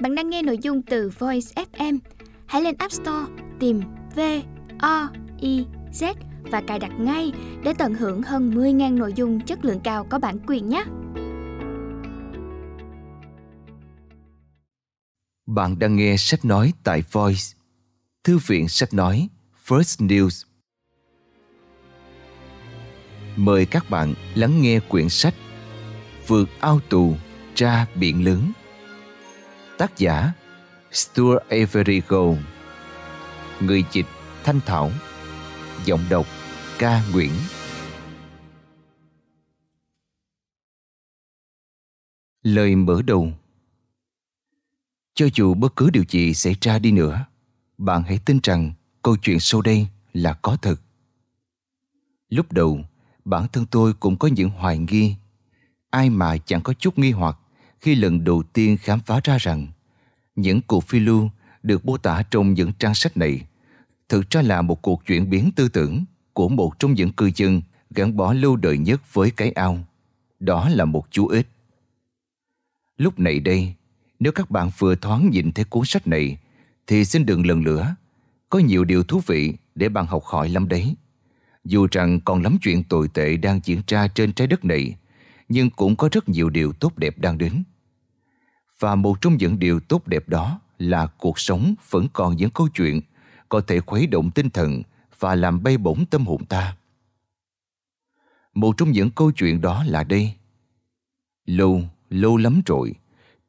Bạn đang nghe nội dung từ Voice FM. Hãy lên App Store tìm V O I Z và cài đặt ngay để tận hưởng hơn 10.000 nội dung chất lượng cao có bản quyền nhé. Bạn đang nghe sách nói tại Voice, Thư viện sách nói First News. Mời các bạn lắng nghe quyển sách Vượt ao tù ra biển lớn. Tác giả Stuart Avery Gold, Người dịch Thanh Thảo Giọng đọc Ca Nguyễn. Lời mở đầu. Cho dù bất cứ điều gì xảy ra đi nữa Bạn hãy tin rằng câu chuyện sau đây là có thật. Lúc đầu, bản thân tôi cũng có những hoài nghi Ai mà chẳng có chút nghi hoặc khi lần đầu tiên khám phá ra rằng những cuộc phiêu lưu được mô tả trong những trang sách này thực ra là một cuộc chuyển biến tư tưởng của một trong những cư dân gắn bó lâu đời nhất với cái ao. Đó là một chú ếch. Lúc này đây, nếu các bạn vừa thoáng nhìn thấy cuốn sách này, thì xin đừng lần lửa. Có nhiều điều thú vị để bạn học hỏi lắm đấy. Dù rằng còn lắm chuyện tồi tệ đang diễn ra trên trái đất này, nhưng cũng có rất nhiều điều tốt đẹp đang đến. Và một trong những điều tốt đẹp đó là cuộc sống vẫn còn những câu chuyện có thể khuấy động tinh thần và làm bay bổng tâm hồn ta. Một trong những câu chuyện đó là đây. Lâu, lâu lắm rồi,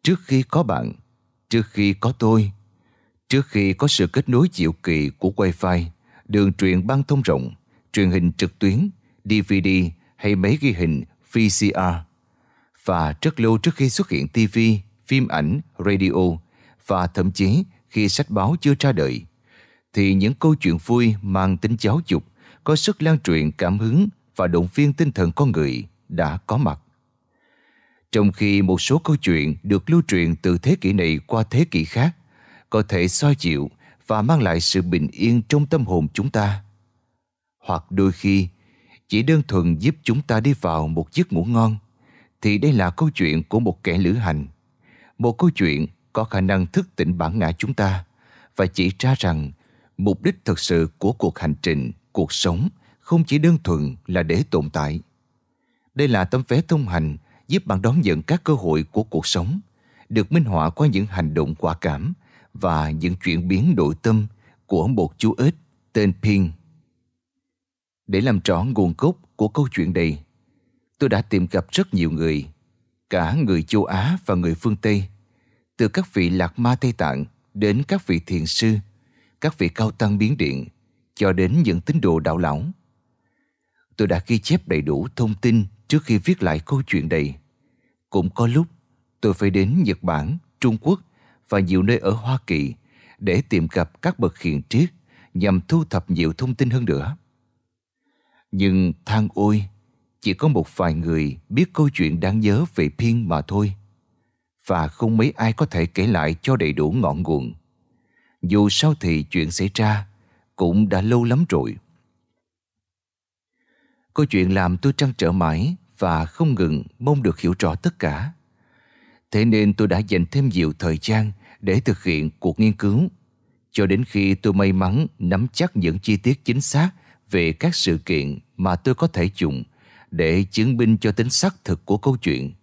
trước khi có bạn, trước khi có tôi, trước khi có sự kết nối diệu kỳ của Wi-Fi, đường truyền băng thông rộng, truyền hình trực tuyến, DVD hay máy ghi hình VCR, và rất lâu trước khi xuất hiện TV, phim ảnh, radio và thậm chí khi sách báo chưa ra đời, thì những câu chuyện vui mang tính giáo dục có sức lan truyền cảm hứng và động viên tinh thần con người đã có mặt. Trong khi một số câu chuyện được lưu truyền từ thế kỷ này qua thế kỷ khác có thể soi dịu và mang lại sự bình yên trong tâm hồn chúng ta. Hoặc đôi khi chỉ đơn thuần giúp chúng ta đi vào một giấc ngủ ngon thì đây là câu chuyện của một kẻ lữ hành một câu chuyện có khả năng thức tỉnh bản ngã chúng ta và chỉ ra rằng mục đích thực sự của cuộc hành trình, cuộc sống không chỉ đơn thuần là để tồn tại. Đây là tấm vé thông hành giúp bạn đón nhận các cơ hội của cuộc sống, được minh họa qua những hành động quả cảm và những chuyển biến nội tâm của một chú ếch tên Pin. Để làm rõ nguồn gốc của câu chuyện này, tôi đã tìm gặp rất nhiều người cả người châu Á và người phương Tây, từ các vị lạc ma Tây Tạng đến các vị thiền sư, các vị cao tăng biến điện, cho đến những tín đồ đạo lão. Tôi đã ghi chép đầy đủ thông tin trước khi viết lại câu chuyện này. Cũng có lúc tôi phải đến Nhật Bản, Trung Quốc và nhiều nơi ở Hoa Kỳ để tìm gặp các bậc hiền triết nhằm thu thập nhiều thông tin hơn nữa. Nhưng than ôi, chỉ có một vài người biết câu chuyện đáng nhớ về Phiên mà thôi. Và không mấy ai có thể kể lại cho đầy đủ ngọn nguồn. Dù sao thì chuyện xảy ra cũng đã lâu lắm rồi. Câu chuyện làm tôi trăn trở mãi và không ngừng mong được hiểu rõ tất cả. Thế nên tôi đã dành thêm nhiều thời gian để thực hiện cuộc nghiên cứu, cho đến khi tôi may mắn nắm chắc những chi tiết chính xác về các sự kiện mà tôi có thể dùng để chứng minh cho tính xác thực của câu chuyện.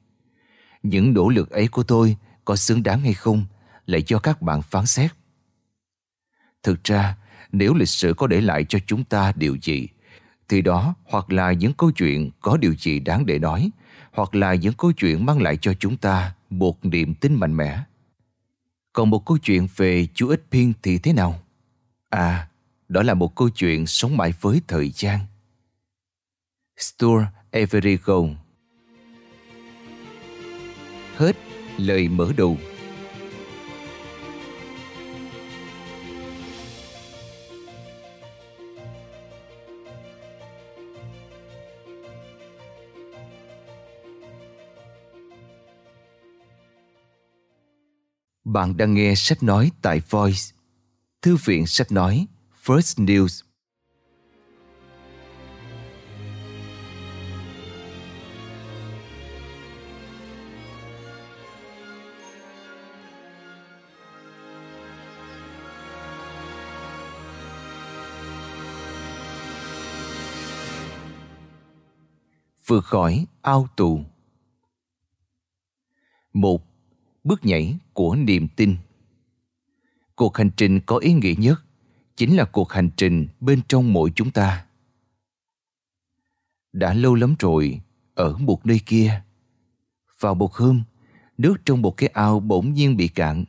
Những nỗ lực ấy của tôi có xứng đáng hay không lại cho các bạn phán xét. Thực ra, nếu lịch sử có để lại cho chúng ta điều gì, thì đó hoặc là những câu chuyện có điều gì đáng để nói, hoặc là những câu chuyện mang lại cho chúng ta một niềm tin mạnh mẽ. Còn một câu chuyện về chú Ích Phiên thì thế nào? À, đó là một câu chuyện sống mãi với thời gian. Stuart Everigo Hết lời mở đầu. Bạn đang nghe sách nói tại Voice, Thư viện sách nói First News. Vượt khỏi ao tù. Một, bước nhảy của niềm tin. Cuộc hành trình có ý nghĩa nhất chính là cuộc hành trình bên trong mỗi chúng ta. Đã lâu lắm rồi, ở một nơi kia. Vào một hôm, nước trong một cái ao bỗng nhiên bị cạn.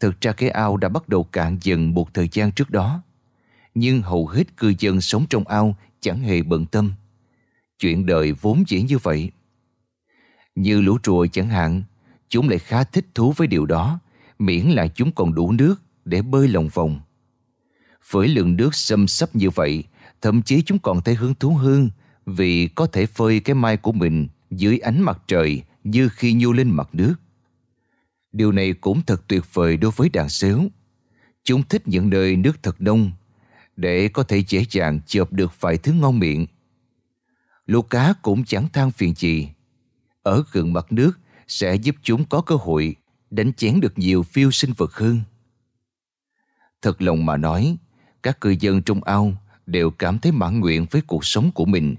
Thực ra cái ao đã bắt đầu cạn dần một thời gian trước đó, nhưng hầu hết cư dân sống trong ao chẳng hề bận tâm chuyện đời vốn dĩ như vậy như lũ trùa chẳng hạn, chúng lại khá thích thú với điều đó, miễn là chúng còn đủ nước để bơi lòng vòng với lượng nước xâm xấp như vậy, thậm chí chúng còn thấy hứng thú hơn vì có thể phơi cái mai của mình dưới ánh mặt trời như khi nhô lên mặt nước. Điều này cũng thật tuyệt vời đối với đàn xếu. Chúng thích những nơi nước thật đông để có thể dễ dàng chộp được vài thứ ngon miệng. Lũ cá cũng chẳng than phiền gì. Ở gần mặt nước sẽ giúp chúng có cơ hội đánh chén được nhiều phiêu sinh vật hơn. Thật lòng mà nói, các cư dân trong ao đều cảm thấy mãn nguyện với cuộc sống của mình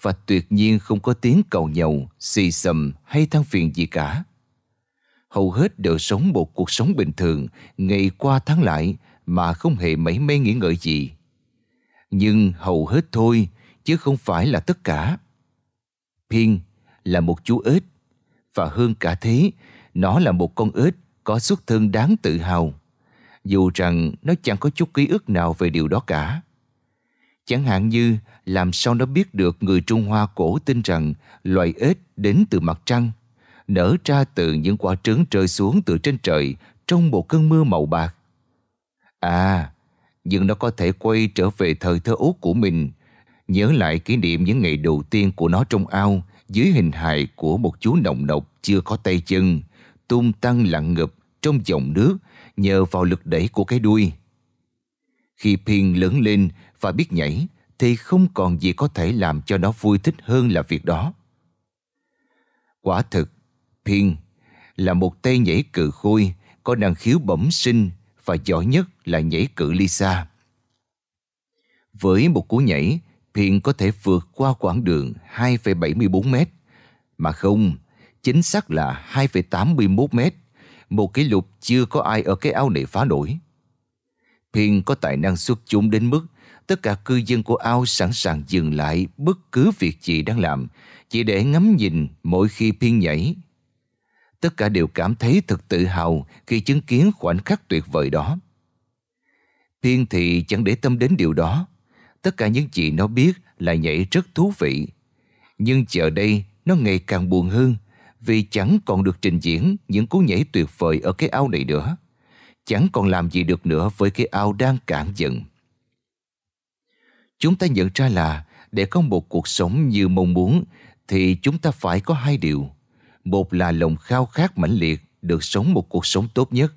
và tuyệt nhiên không có tiếng cầu nhầu, xì xầm hay than phiền gì cả. Hầu hết đều sống một cuộc sống bình thường, ngày qua tháng lại mà không hề mấy mê nghĩ ngợi gì. Nhưng hầu hết thôi, chứ không phải là tất cả. Pin là một chú ếch, và hơn cả thế, nó là một con ếch có xuất thân đáng tự hào. Dù rằng nó chẳng có chút ký ức nào về điều đó cả. Chẳng hạn như làm sao nó biết được người Trung Hoa cổ tin rằng loài ếch đến từ mặt trăng, nở ra từ những quả trứng rơi xuống từ trên trời trong một cơn mưa màu bạc. À, nhưng nó có thể quay trở về thời thơ ấu của mình, nhớ lại kỷ niệm những ngày đầu tiên của nó trong ao dưới hình hài của một chú nồng nọc chưa có tay chân, tung tăng lặng ngập trong dòng nước nhờ vào lực đẩy của cái đuôi. Khi Phiên lớn lên và biết nhảy, thì không còn gì có thể làm cho nó vui thích hơn là việc đó. Quả thực, Phiên là một tay nhảy cự khôi, có năng khiếu bẩm sinh và giỏi nhất là nhảy cự ly xa. Với một cú nhảy, Phiên có thể vượt qua quãng đường 2,74 mét, mà không, chính xác là 2,81 mét, một kỷ lục chưa có ai ở cái ao này phá nổi. Phiên có tài năng xuất chúng đến mức tất cả cư dân của ao sẵn sàng dừng lại bất cứ việc gì đang làm, chỉ để ngắm nhìn mỗi khi Phiên nhảy. Tất cả đều cảm thấy thật tự hào khi chứng kiến khoảnh khắc tuyệt vời đó. Phiên thì chẳng để tâm đến điều đó. Tất cả những gì nó biết là nhảy rất thú vị. Nhưng giờ đây, nó ngày càng buồn hơn, vì chẳng còn được trình diễn những cú nhảy tuyệt vời ở cái ao này nữa. Chẳng còn làm gì được nữa với cái ao đang cạn dần chúng ta nhận ra là để có một cuộc sống như mong muốn thì chúng ta phải có hai điều. Một là lòng khao khát mãnh liệt được sống một cuộc sống tốt nhất,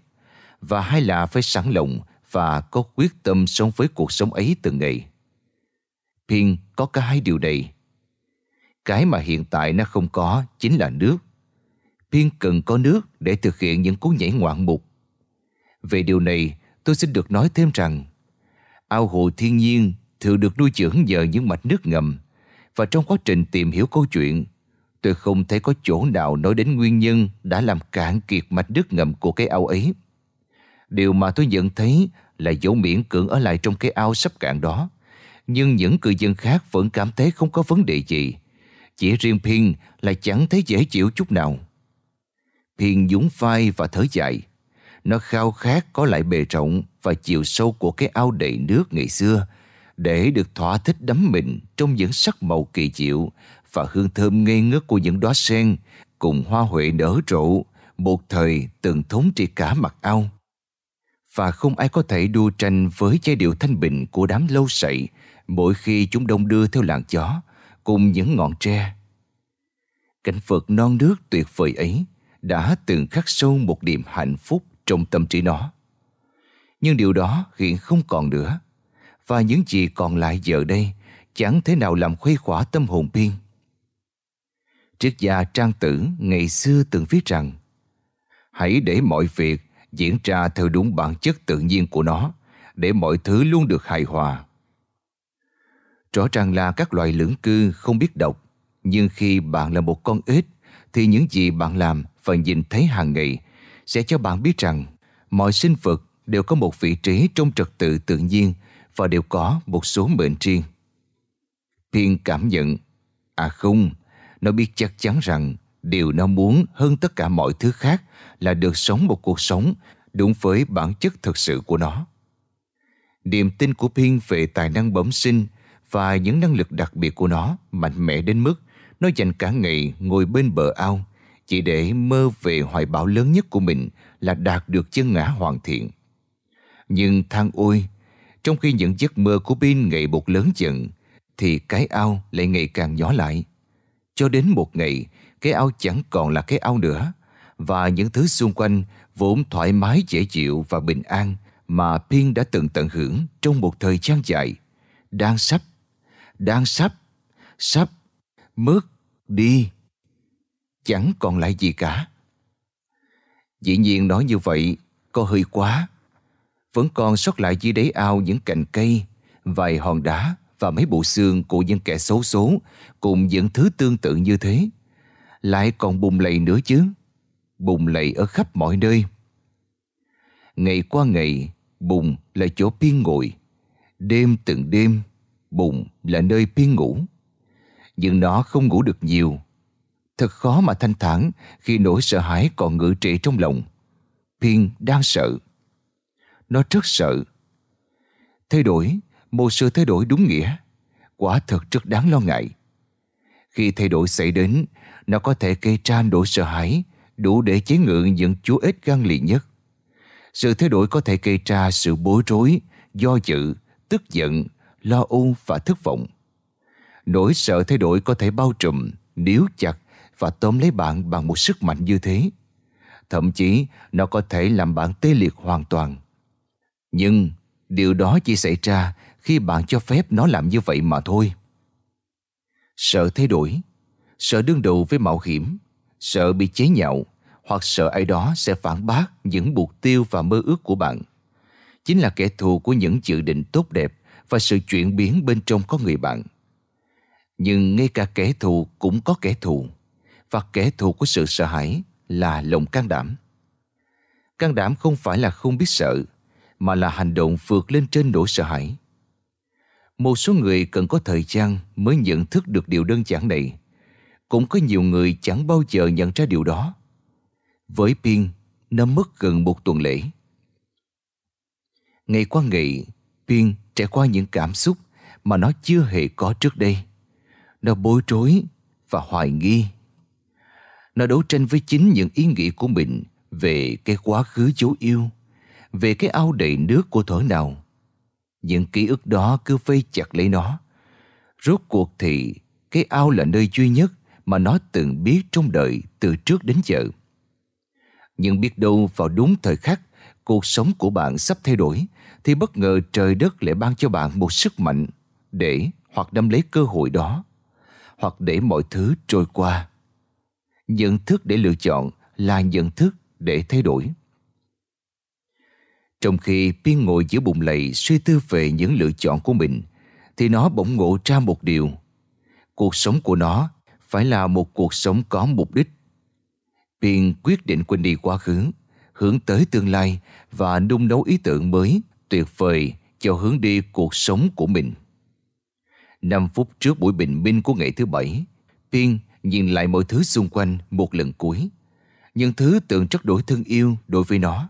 và hai là phải sẵn lòng và có quyết tâm sống với cuộc sống ấy từng ngày. Phiên có cả hai điều này. Cái mà hiện tại nó không có chính là nước. Phiên cần có nước để thực hiện những cú nhảy ngoạn mục. Về điều này, tôi xin được nói thêm rằng ao hồ thiên nhiên thường được nuôi dưỡng nhờ những mạch nước ngầm. Và trong quá trình tìm hiểu câu chuyện, tôi không thấy có chỗ nào nói đến nguyên nhân đã làm cạn kiệt mạch nước ngầm của cái ao ấy. Điều mà tôi nhận thấy là dấu miễn cưỡng ở lại trong cái ao sắp cạn đó. Nhưng những cư dân khác vẫn cảm thấy không có vấn đề gì. Chỉ riêng Phiên là chẳng thấy dễ chịu chút nào. Phiên nhún vai và thở dài. Nó khao khát có lại bề rộng và chiều sâu của cái ao đầy nước ngày xưa, để được thỏa thích đắm mình trong những sắc màu kỳ diệu và hương thơm ngây ngất của những đóa sen cùng hoa huệ nở rộ một thời từng thống trị cả mặt ao. Và không ai có thể đua tranh với giai điệu thanh bình của đám lâu sậy mỗi khi chúng đông đưa theo làn gió cùng những ngọn tre. Cảnh vật non nước tuyệt vời ấy đã từng khắc sâu một điểm hạnh phúc trong tâm trí nó. Nhưng điều đó hiện không còn nữa, và những gì còn lại giờ đây chẳng thế nào làm khuây khỏa tâm hồn biên. Triết gia Trang Tử ngày xưa từng viết rằng, Hãy để mọi việc diễn ra theo đúng bản chất tự nhiên của nó, để mọi thứ luôn được hài hòa. Rõ ràng là các loài lưỡng cư không biết đọc Nhưng khi bạn là một con ếch thì những gì bạn làm và nhìn thấy hàng ngày sẽ cho bạn biết rằng mọi sinh vật đều có một vị trí trong trật tự tự nhiên và đều có một số mệnh riêng. Thiên cảm nhận, à không, nó biết chắc chắn rằng điều nó muốn hơn tất cả mọi thứ khác là được sống một cuộc sống đúng với bản chất thực sự của nó. Niềm tin của Thiên về tài năng bẩm sinh và những năng lực đặc biệt của nó mạnh mẽ đến mức nó dành cả ngày ngồi bên bờ ao chỉ để mơ về hoài bão lớn nhất của mình là đạt được chân ngã hoàn thiện. Nhưng than ôi, trong khi những giấc mơ của Pin ngày một lớn dần, thì cái ao lại ngày càng nhỏ lại. Cho đến một ngày, cái ao chẳng còn là cái ao nữa, và những thứ xung quanh vốn thoải mái dễ chịu và bình an mà Pin đã từng tận hưởng trong một thời gian dài, đang sắp, đang sắp, sắp, mất, đi. Chẳng còn lại gì cả. Dĩ nhiên nói như vậy có hơi quá. Vẫn còn sót lại dưới đáy ao những cành cây, vài hòn đá và mấy bộ xương của những kẻ xấu số cùng những thứ tương tự như thế. Lại còn bùng lầy nữa chứ. Bùng lầy ở khắp mọi nơi. Ngày qua ngày, bùng là chỗ Piên ngồi. Đêm từng đêm, bùng là nơi Piên ngủ. Nhưng nó không ngủ được nhiều. Thật khó mà thanh thản khi nỗi sợ hãi còn ngự trị trong lòng. Piên đang sợ. Nó rất sợ. Thay đổi, một sự thay đổi đúng nghĩa. Quả thật rất đáng lo ngại. Khi thay đổi xảy đến, nó có thể gây ra nỗi sợ hãi đủ để chế ngự những chú ếch gan lì nhất. Sự thay đổi có thể gây ra sự bối rối, do dự, tức giận, lo âu và thất vọng. Nỗi sợ thay đổi có thể bao trùm, níu chặt và tóm lấy bạn bằng một sức mạnh như thế. Thậm chí nó có thể làm bạn tê liệt hoàn toàn. Nhưng điều đó chỉ xảy ra khi bạn cho phép nó làm như vậy mà thôi. Sợ thay đổi, sợ đương đầu với mạo hiểm, sợ bị chế nhạo, hoặc sợ ai đó sẽ phản bác những mục tiêu và mơ ước của bạn. Chính là kẻ thù của những dự định tốt đẹp và sự chuyển biến bên trong có người bạn. Nhưng ngay cả kẻ thù cũng có kẻ thù, và kẻ thù của sự sợ hãi là lòng can đảm. Can đảm không phải là không biết sợ, mà là hành động vượt lên trên nỗi sợ hãi. Một số người cần có thời gian mới nhận thức được điều đơn giản này. Cũng có nhiều người chẳng bao giờ nhận ra điều đó. Với Pin, nó mất gần một tuần lễ. Ngày qua ngày, Pin trải qua những cảm xúc mà nó chưa hề có trước đây. Nó bối rối và hoài nghi. Nó đấu tranh với chính những ý nghĩ của mình về cái quá khứ dấu yêu, về cái ao đầy nước của thở nào. Những ký ức đó cứ vây chặt lấy nó. Rốt cuộc thì cái ao là nơi duy nhất mà nó từng biết trong đời từ trước đến giờ. Nhưng biết đâu vào đúng thời khắc cuộc sống của bạn sắp thay đổi thì bất ngờ trời đất lại ban cho bạn một sức mạnh để hoặc nắm lấy cơ hội đó hoặc để mọi thứ trôi qua. Nhận thức để lựa chọn là nhận thức để thay đổi. Trong khi Piên ngồi giữa bụng lầy suy tư về những lựa chọn của mình thì nó bỗng ngộ ra một điều. Cuộc sống của nó phải là một cuộc sống có mục đích Piên quyết định quên đi quá khứ, hướng tới tương lai và nung nấu ý tưởng mới, tuyệt vời cho hướng đi cuộc sống của mình. Năm phút trước buổi bình minh của ngày thứ bảy, Pin nhìn lại mọi thứ xung quanh một lần cuối. Những thứ tưởng rất đổi thương yêu đối với nó.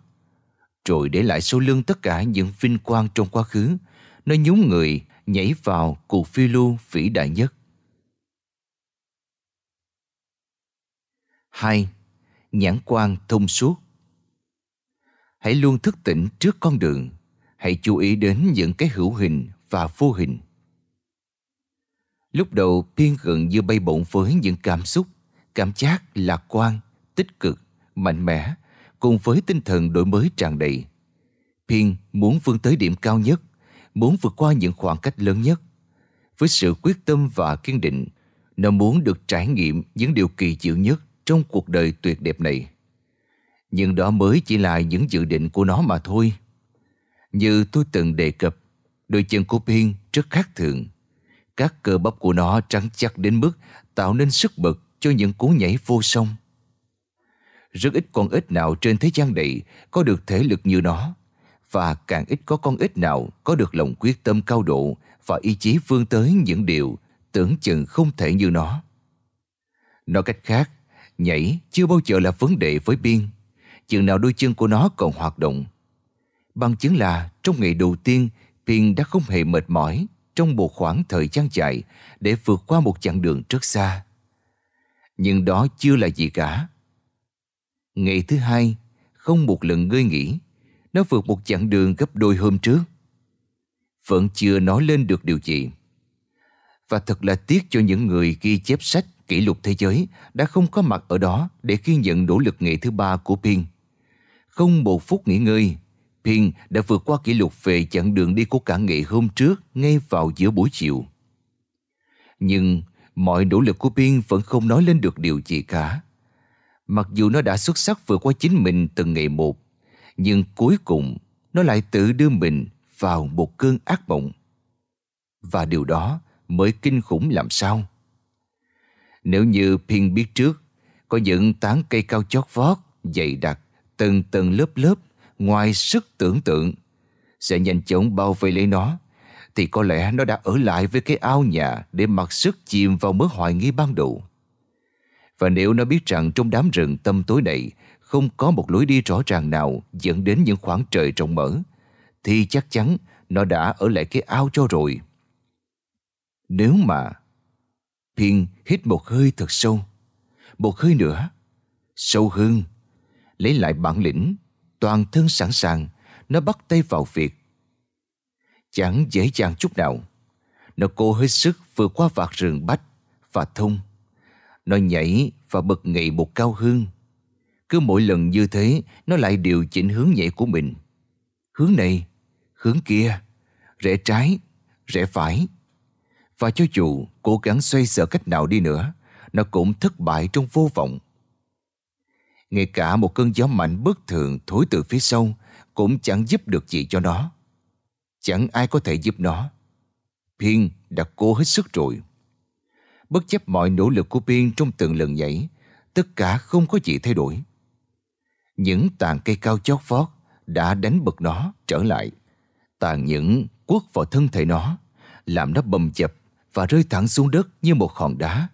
Rồi để lại sau lưng tất cả những vinh quang trong quá khứ, nó nhún người nhảy vào cuộc phiêu lưu vĩ đại nhất. 2 nhãn quan thông suốt. Hãy luôn thức tỉnh trước con đường, hãy chú ý đến những cái hữu hình và vô hình. Lúc đầu Piên gần như bay bổng với những cảm xúc, cảm giác lạc quan, tích cực, mạnh mẽ, cùng với tinh thần đổi mới tràn đầy. Piên muốn vươn tới điểm cao nhất, muốn vượt qua những khoảng cách lớn nhất. Với sự quyết tâm và kiên định, nó muốn được trải nghiệm những điều kỳ diệu nhất trong cuộc đời tuyệt đẹp này. Nhưng đó mới chỉ là những dự định của nó mà thôi. Như tôi từng đề cập, đôi chân của Pin rất khác thường. Các cơ bắp của nó trắng chắc đến mức tạo nên sức bật cho những cú nhảy vô song. Rất ít con ếch nào trên thế gian này có được thể lực như nó và càng ít có con ếch nào có được lòng quyết tâm cao độ và ý chí vươn tới những điều tưởng chừng không thể như nó. Nói cách khác, nhảy chưa bao giờ là vấn đề với Biên, chừng nào đôi chân của nó còn hoạt động. Bằng chứng là trong ngày đầu tiên, Pin đã không hề mệt mỏi trong một khoảng thời gian dài để vượt qua một chặng đường rất xa. Nhưng đó chưa là gì cả. Ngày thứ hai, không một lần ngơi nghỉ, nó vượt một chặng đường gấp đôi hôm trước. Vẫn chưa nói lên được điều gì. Và thật là tiếc cho những người ghi chép sách kỷ lục thế giới đã không có mặt ở đó để ghi nhận nỗ lực ngày thứ ba của Pin. Không một phút nghỉ ngơi, Pin đã vượt qua kỷ lục về chặng đường đi của cả ngày hôm trước ngay vào giữa buổi chiều. Nhưng mọi nỗ lực của Pin vẫn không nói lên được điều gì cả. Mặc dù nó đã xuất sắc vượt qua chính mình từng ngày một, nhưng cuối cùng nó lại tự đưa mình vào một cơn ác mộng. Và điều đó mới kinh khủng làm sao? Nếu như Pin biết trước, có những tán cây cao chót vót, dày đặc, từng tầng lớp lớp, ngoài sức tưởng tượng, sẽ nhanh chóng bao vây lấy nó, thì có lẽ nó đã ở lại với cái ao nhà để mặc sức chìm vào mớ hoài nghi ban đầu. Và nếu nó biết rằng trong đám rừng tâm tối này không có một lối đi rõ ràng nào dẫn đến những khoảng trời rộng mở, thì chắc chắn nó đã ở lại cái ao cho rồi. Nếu mà Phiên hít một hơi thật sâu, một hơi nữa, sâu hơn, lấy lại bản lĩnh, toàn thân sẵn sàng, nó bắt tay vào việc. Chẳng dễ dàng chút nào, nó cố hết sức vượt qua vạt rừng bách và thông. Nó nhảy và bật nhảy một cao hơn. Cứ mỗi lần như thế, nó lại điều chỉnh hướng nhảy của mình. Hướng này, hướng kia, rẽ trái, rẽ phải, và cho dù cố gắng xoay sở cách nào đi nữa, nó cũng thất bại trong vô vọng. Ngay cả một cơn gió mạnh bất thường thổi từ phía sau cũng chẳng giúp được gì cho nó. Chẳng ai có thể giúp nó. Pin đã cố hết sức rồi. Bất chấp mọi nỗ lực của Pin trong từng lần nhảy, tất cả không có gì thay đổi. Những tàn cây cao chót vót đã đánh bật nó trở lại. Tàn những quất vào thân thể nó, làm nó bầm chập và rơi thẳng xuống đất như một hòn đá.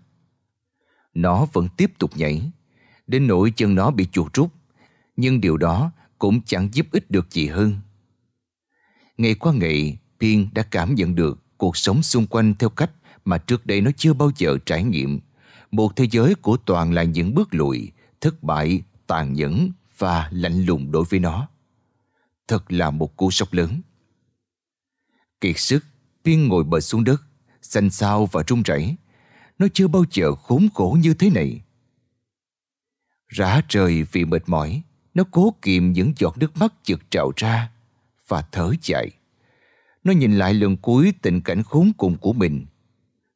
Nó vẫn tiếp tục nhảy, đến nỗi chân nó bị chuột rút, nhưng điều đó cũng chẳng giúp ích được gì hơn. Ngày qua ngày, Pin đã cảm nhận được cuộc sống xung quanh theo cách mà trước đây nó chưa bao giờ trải nghiệm. Một thế giới của toàn là những bước lùi, thất bại, tàn nhẫn và lạnh lùng đối với nó. Thật là một cú sốc lớn. Kiệt sức, Pin ngồi bờ xuống đất, xanh xao và run rẩy. Nó chưa bao giờ khốn khổ như thế này. Rã trời vì mệt mỏi, nó cố kìm những giọt nước mắt chực trào ra và thở chạy. Nó nhìn lại lần cuối tình cảnh khốn cùng của mình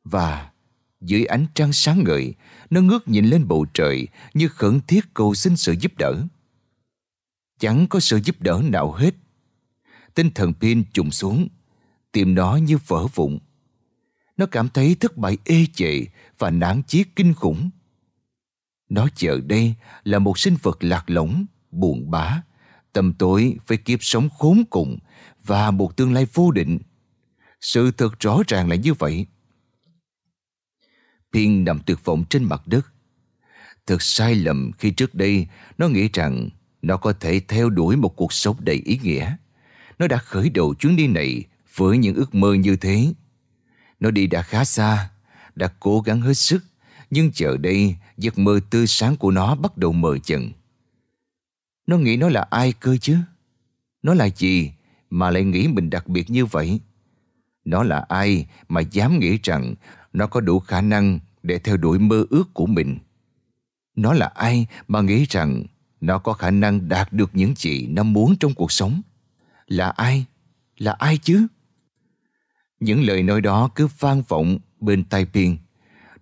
và dưới ánh trăng sáng ngời, nó ngước nhìn lên bầu trời như khẩn thiết cầu xin sự giúp đỡ. Chẳng có sự giúp đỡ nào hết. Tinh thần pin trùng xuống, tim nó như vỡ vụn. Nó cảm thấy thất bại ê chệ và nản chí kinh khủng. Nó chờ đây là một sinh vật lạc lõng, buồn bã, tâm tối với kiếp sống khốn cùng và một tương lai vô định. Sự thật rõ ràng là như vậy. Pin nằm tuyệt vọng trên mặt đất. Thật sai lầm khi trước đây nó nghĩ rằng nó có thể theo đuổi một cuộc sống đầy ý nghĩa. Nó đã khởi đầu chuyến đi này với những ước mơ như thế. Nó đi đã khá xa, đã cố gắng hết sức, nhưng chờ đây, giấc mơ tươi sáng của nó bắt đầu mờ dần. Nó nghĩ nó là ai cơ chứ? Nó là gì mà lại nghĩ mình đặc biệt như vậy? Nó là ai mà dám nghĩ rằng nó có đủ khả năng để theo đuổi mơ ước của mình? Nó là ai mà nghĩ rằng nó có khả năng đạt được những gì nó muốn trong cuộc sống? Là ai? Là ai chứ? Những lời nói đó cứ vang vọng bên tai Piên.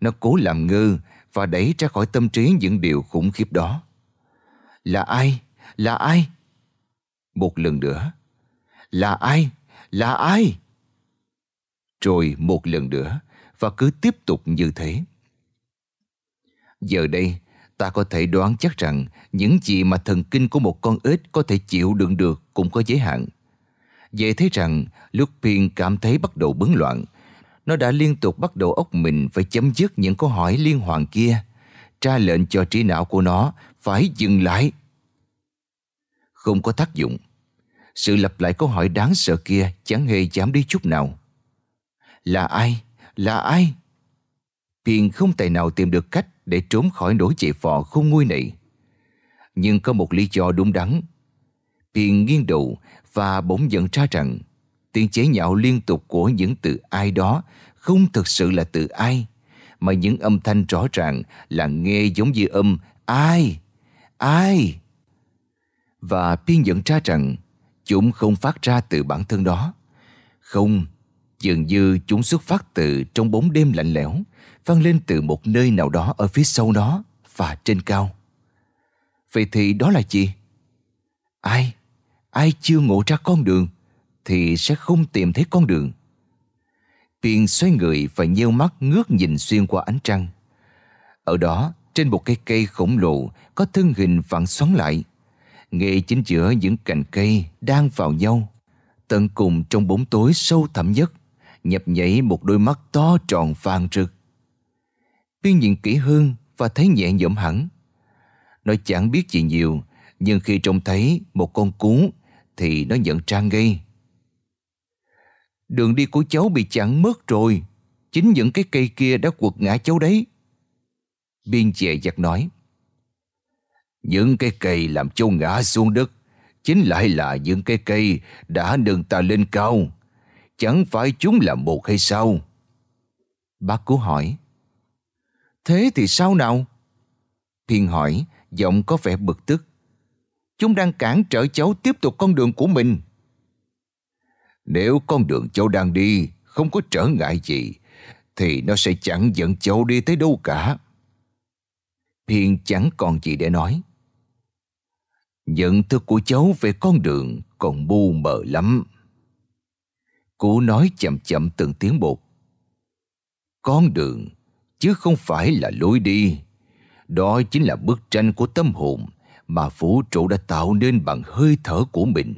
Nó cố làm ngơ và đẩy ra khỏi tâm trí những điều khủng khiếp đó. Là ai? Là ai? Một lần nữa. Là ai? Là ai? Rồi một lần nữa, và cứ tiếp tục như thế. Giờ đây, ta có thể đoán chắc rằng những gì mà thần kinh của một con ếch có thể chịu đựng được cũng có giới hạn. Vậy thế rằng, lúc Pin cảm thấy bắt đầu bấn loạn, nó đã liên tục bắt đầu óc mình phải chấm dứt những câu hỏi liên hoàn kia, tra lệnh cho trí não của nó phải dừng lại. Không có tác dụng. Sự lặp lại câu hỏi đáng sợ kia chẳng hề giảm đi chút nào. Là ai? Là ai? Piền không tài nào tìm được cách để trốn khỏi nỗi chạy phò không nguôi này. Nhưng có một lý do đúng đắn. Piền nghiêng đầu và bỗng nhận ra rằng tiếng chế nhạo liên tục của những từ ai đó không thực sự là từ ai, mà những âm thanh rõ ràng là nghe giống như âm ai, ai. Và Pin nhận ra rằng chúng không phát ra từ bản thân đó. Không, dường như chúng xuất phát từ trong bóng đêm lạnh lẽo, vang lên từ một nơi nào đó ở phía sau nó và trên cao. Vậy thì đó là gì? Ai? Ai chưa ngộ ra con đường thì sẽ không tìm thấy con đường. Tiên xoay người và nheo mắt ngước nhìn xuyên qua ánh trăng. Ở đó, trên một cây cây khổng lồ có thân hình vặn xoắn lại. Ngay chính giữa những cành cây đang vào nhau. Tận cùng trong bóng tối sâu thẳm nhất, nhập nhảy một đôi mắt to tròn vàng rực. Tiên nhìn kỹ hơn và thấy nhẹ nhõm hẳn. Nó chẳng biết gì nhiều, nhưng khi trông thấy một con cú thì nó nhận ra ngay. Đường đi của cháu bị chặn mất rồi. Chính những cái cây kia đã quật ngã cháu đấy. Biên chè giặt nói. Những cái cây làm cháu ngã xuống đất chính lại là những cái cây đã nâng ta lên cao. Chẳng phải chúng là một hay sao? Bác cứu hỏi. Thế thì sao nào? Thiên hỏi, giọng có vẻ bực tức. Chúng đang cản trở cháu tiếp tục con đường của mình. Nếu con đường cháu đang đi không có trở ngại gì, thì nó sẽ chẳng dẫn cháu đi tới đâu cả. Hiền chẳng còn gì để nói. Nhận thức của cháu về con đường còn mù mờ lắm. Cú nói chậm chậm từng tiếng một. Con đường, chứ không phải là lối đi. Đó chính là bức tranh của tâm hồn mà vũ trụ đã tạo nên bằng hơi thở của mình.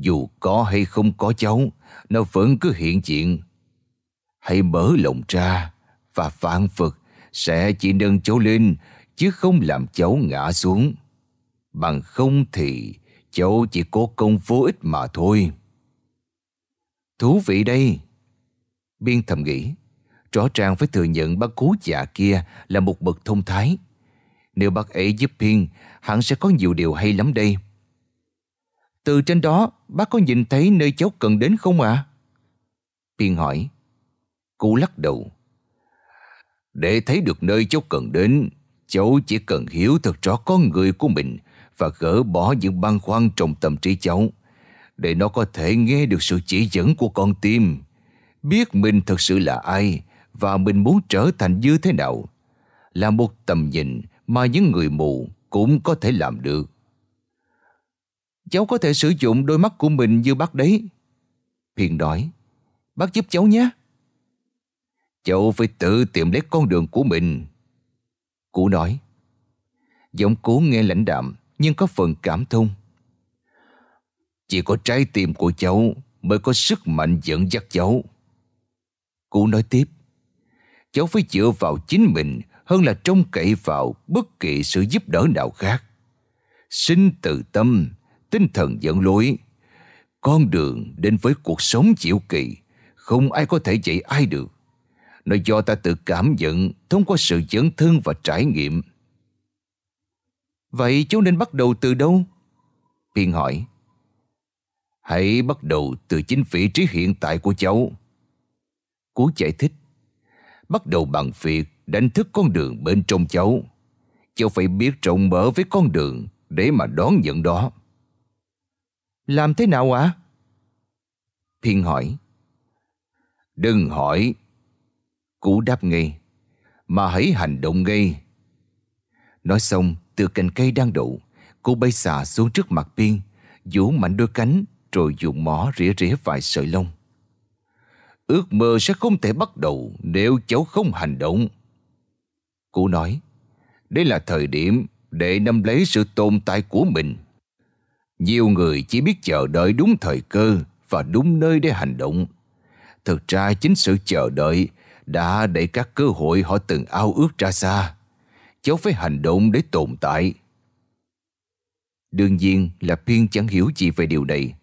Dù có hay không có cháu, nó vẫn cứ hiện diện. Hãy mở lòng ra và phản phật sẽ chỉ nâng cháu lên chứ không làm cháu ngã xuống. Bằng không thì cháu chỉ có công vô ích mà thôi. Thú vị đây. Biên thầm nghĩ, rõ ràng phải thừa nhận bác cú già kia là một bậc thông thái. Nếu bác ấy giúp Biên, hẳn sẽ có nhiều điều hay lắm đây. Từ trên đó, bác có nhìn thấy nơi cháu cần đến không ạ? À? Biên hỏi. Cú lắc đầu. Để thấy được nơi cháu cần đến, cháu chỉ cần hiểu thật rõ con người của mình và gỡ bỏ những băn khoăn trong tâm trí cháu để nó có thể nghe được sự chỉ dẫn của con tim, biết mình thật sự là ai và mình muốn trở thành như thế nào. Là một tầm nhìn mà những người mù cũng có thể làm được. Cháu có thể sử dụng đôi mắt của mình như bác đấy. Hiền nói, bác giúp cháu nhé. Cháu phải tự tìm lấy con đường của mình. Cú nói, giọng cú nghe lãnh đạm nhưng có phần cảm thông. Chỉ có trái tim của cháu mới có sức mạnh dẫn dắt cháu. Cú nói tiếp, cháu phải dựa vào chính mình hơn là trông cậy vào bất kỳ sự giúp đỡ nào khác. Sinh từ tâm, tinh thần dẫn lối. Con đường đến với cuộc sống diệu kỳ, không ai có thể dạy ai được. Nó do ta tự cảm nhận thông qua sự dẫn thân và trải nghiệm. Vậy cháu nên bắt đầu từ đâu? Biên hỏi. Hãy bắt đầu từ chính vị trí hiện tại của cháu. Cú giải thích. Bắt đầu bằng việc đánh thức con đường bên trong cháu. Cháu phải biết rộng mở với con đường để mà đón nhận đó. Làm thế nào ạ? À? Thiên hỏi. Đừng hỏi. Cú đáp ngay. Mà hãy hành động ngay. Nói xong, từ cành cây đang đậu, cô bay xà xuống trước mặt Piên, vũ mạnh đôi cánh rồi dùng mỏ rỉa rỉa vài sợi lông. Ước mơ sẽ không thể bắt đầu nếu cháu không hành động. Cô nói, đây là thời điểm để nắm lấy sự tồn tại của mình. Nhiều người chỉ biết chờ đợi đúng thời cơ và đúng nơi để hành động. Thực ra chính sự chờ đợi đã đẩy các cơ hội họ từng ao ước ra xa. Cháu phải hành động để tồn tại. Đương nhiên là Phiên chẳng hiểu gì về điều này.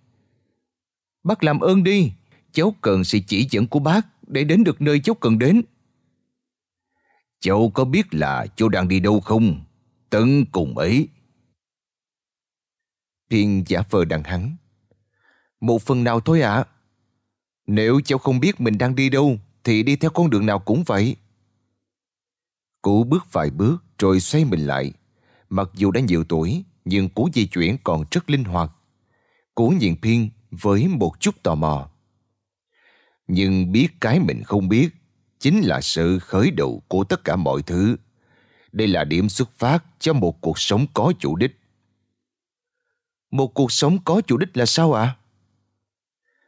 Bác làm ơn đi, cháu cần sự chỉ dẫn của bác để đến được nơi cháu cần đến. Cháu có biết là cháu đang đi đâu không? Tận cùng ấy thiên giả vờ đằng hắn. Một phần nào thôi ạ. À. Nếu cháu không biết mình đang đi đâu, thì đi theo con đường nào cũng vậy. Cú bước vài bước rồi xoay mình lại. Mặc dù đã nhiều tuổi, nhưng cú di chuyển còn rất linh hoạt. Cú nhìn thiên với một chút tò mò. Nhưng biết cái mình không biết chính là sự khởi đầu của tất cả mọi thứ. Đây là điểm xuất phát cho một cuộc sống có chủ đích. Một cuộc sống có chủ đích là sao ạ? À?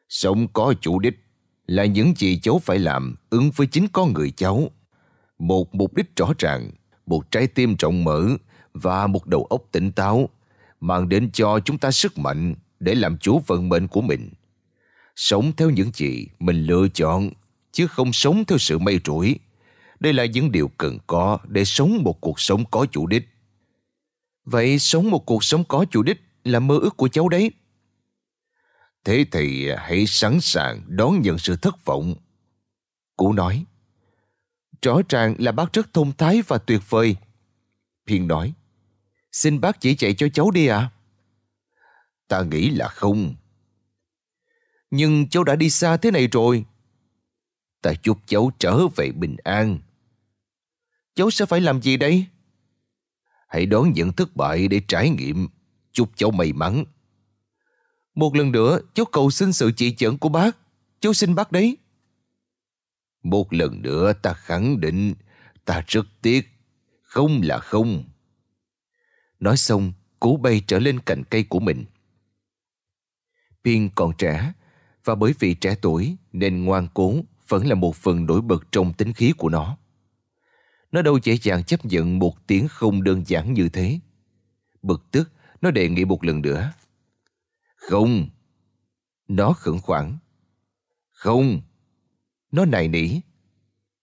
Sống có chủ đích là những gì cháu phải làm ứng với chính con người cháu. Một mục đích rõ ràng, một trái tim rộng mở và một đầu óc tỉnh táo mang đến cho chúng ta sức mạnh để làm chủ vận mệnh của mình. Sống theo những gì mình lựa chọn chứ không sống theo sự mây rủi. Đây là những điều cần có để sống một cuộc sống có chủ đích. Vậy sống một cuộc sống có chủ đích là mơ ước của cháu đấy. Thế thì hãy sẵn sàng đón nhận sự thất vọng. Cú nói. Rõ ràng là bác rất thông thái và tuyệt vời. Phiên nói. Xin bác chỉ chạy cho cháu đi ạ. À? Ta nghĩ là không. Nhưng cháu đã đi xa thế này rồi. Ta chúc cháu trở về bình an. Cháu sẽ phải làm gì đây? Hãy đón nhận thất bại để trải nghiệm. Chúc cháu may mắn. Một lần nữa, cháu cầu xin sự chỉ dẫn của bác. Cháu xin bác đấy. Một lần nữa ta khẳng định ta rất tiếc. Không là không. Nói xong, cú bay trở lên cành cây của mình. Pin còn trẻ, và bởi vì trẻ tuổi nên ngoan cố vẫn là một phần nổi bật trong tính khí của nó. Nó đâu dễ dàng chấp nhận một tiếng không đơn giản như thế. Bực tức, nó đề nghị một lần nữa. Không. Nó khẩn khoản. Không. Nó nài nỉ.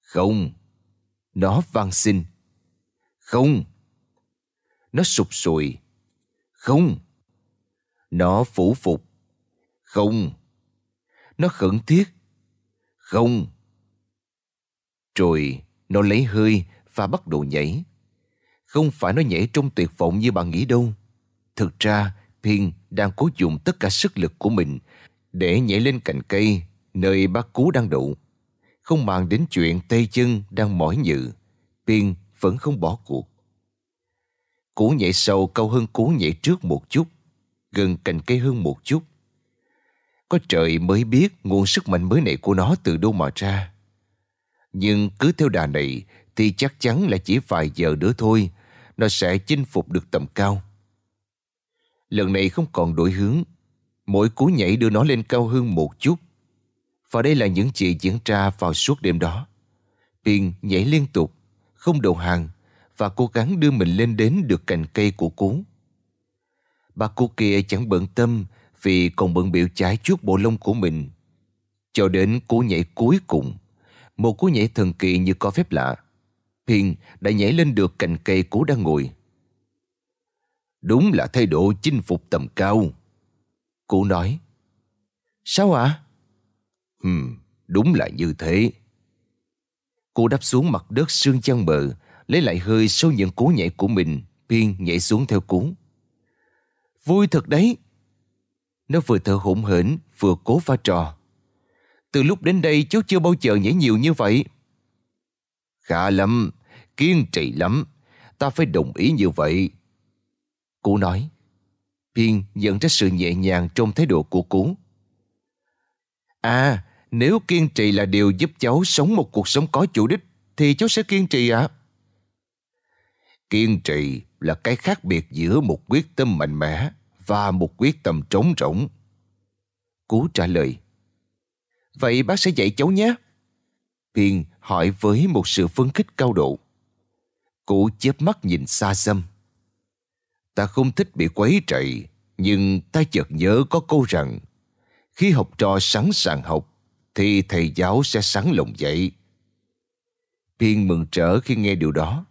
Không. Nó van xin. Không. Nó sụp sùi. Không. Nó phủ phục. Không. Nó khẩn thiết. Không. Rồi nó lấy hơi và bắt đầu nhảy. Không phải nó nhảy trong tuyệt vọng như bạn nghĩ đâu. Thực ra, Pin đang cố dùng tất cả sức lực của mình để nhảy lên cành cây nơi bác cú đang đậu. Không màng đến chuyện tay chân đang mỏi nhự, Pin vẫn không bỏ cuộc. Cú nhảy sâu cao hơn cú nhảy trước một chút, gần cành cây hơn một chút. Có trời mới biết nguồn sức mạnh mới này của nó từ đâu mà ra. Nhưng cứ theo đà này thì chắc chắn là chỉ vài giờ nữa thôi, nó sẽ chinh phục được tầm cao. Lần này không còn đổi hướng, mỗi cú nhảy đưa nó lên cao hơn một chút. Và đây là những gì diễn ra vào suốt đêm đó. Pin nhảy liên tục, không đầu hàng và cố gắng đưa mình lên đến được cành cây của cú. Bà cô kia chẳng bận tâm vì còn bận biểu trái chút bộ lông của mình. Cho đến cú nhảy cuối cùng, một cú nhảy thần kỳ như có phép lạ. Pin đã nhảy lên được cành cây cú đang ngồi. Đúng là thái độ chinh phục tầm cao. Cô nói. Sao ạ? À? Hmm, đúng là như thế. Cô đáp xuống mặt đất sương chân bờ, lấy lại hơi sau những cú nhảy của mình, Piên nhảy xuống theo cú. Vui thật đấy. Nó vừa thở hổn hển, vừa cố pha trò. Từ lúc đến đây cháu chưa bao giờ nhảy nhiều như vậy. Khá lắm, kiên trì lắm. Ta phải đồng ý như vậy. Cú nói. Piên nhận ra sự nhẹ nhàng trong thái độ của Cú. À, nếu kiên trì là điều giúp cháu sống một cuộc sống có chủ đích, thì cháu sẽ kiên trì ạ. À? Kiên trì là cái khác biệt giữa một quyết tâm mạnh mẽ và một quyết tâm trống rỗng. Cú trả lời. Vậy bác sẽ dạy cháu nhé. Piên hỏi với một sự phấn khích cao độ. Cụ chớp mắt nhìn xa xăm. Ta không thích bị quấy rầy, nhưng ta chợt nhớ có câu rằng khi học trò sẵn sàng học thì thầy giáo sẽ sẵn lòng dạy. Piên mừng trở khi nghe điều đó.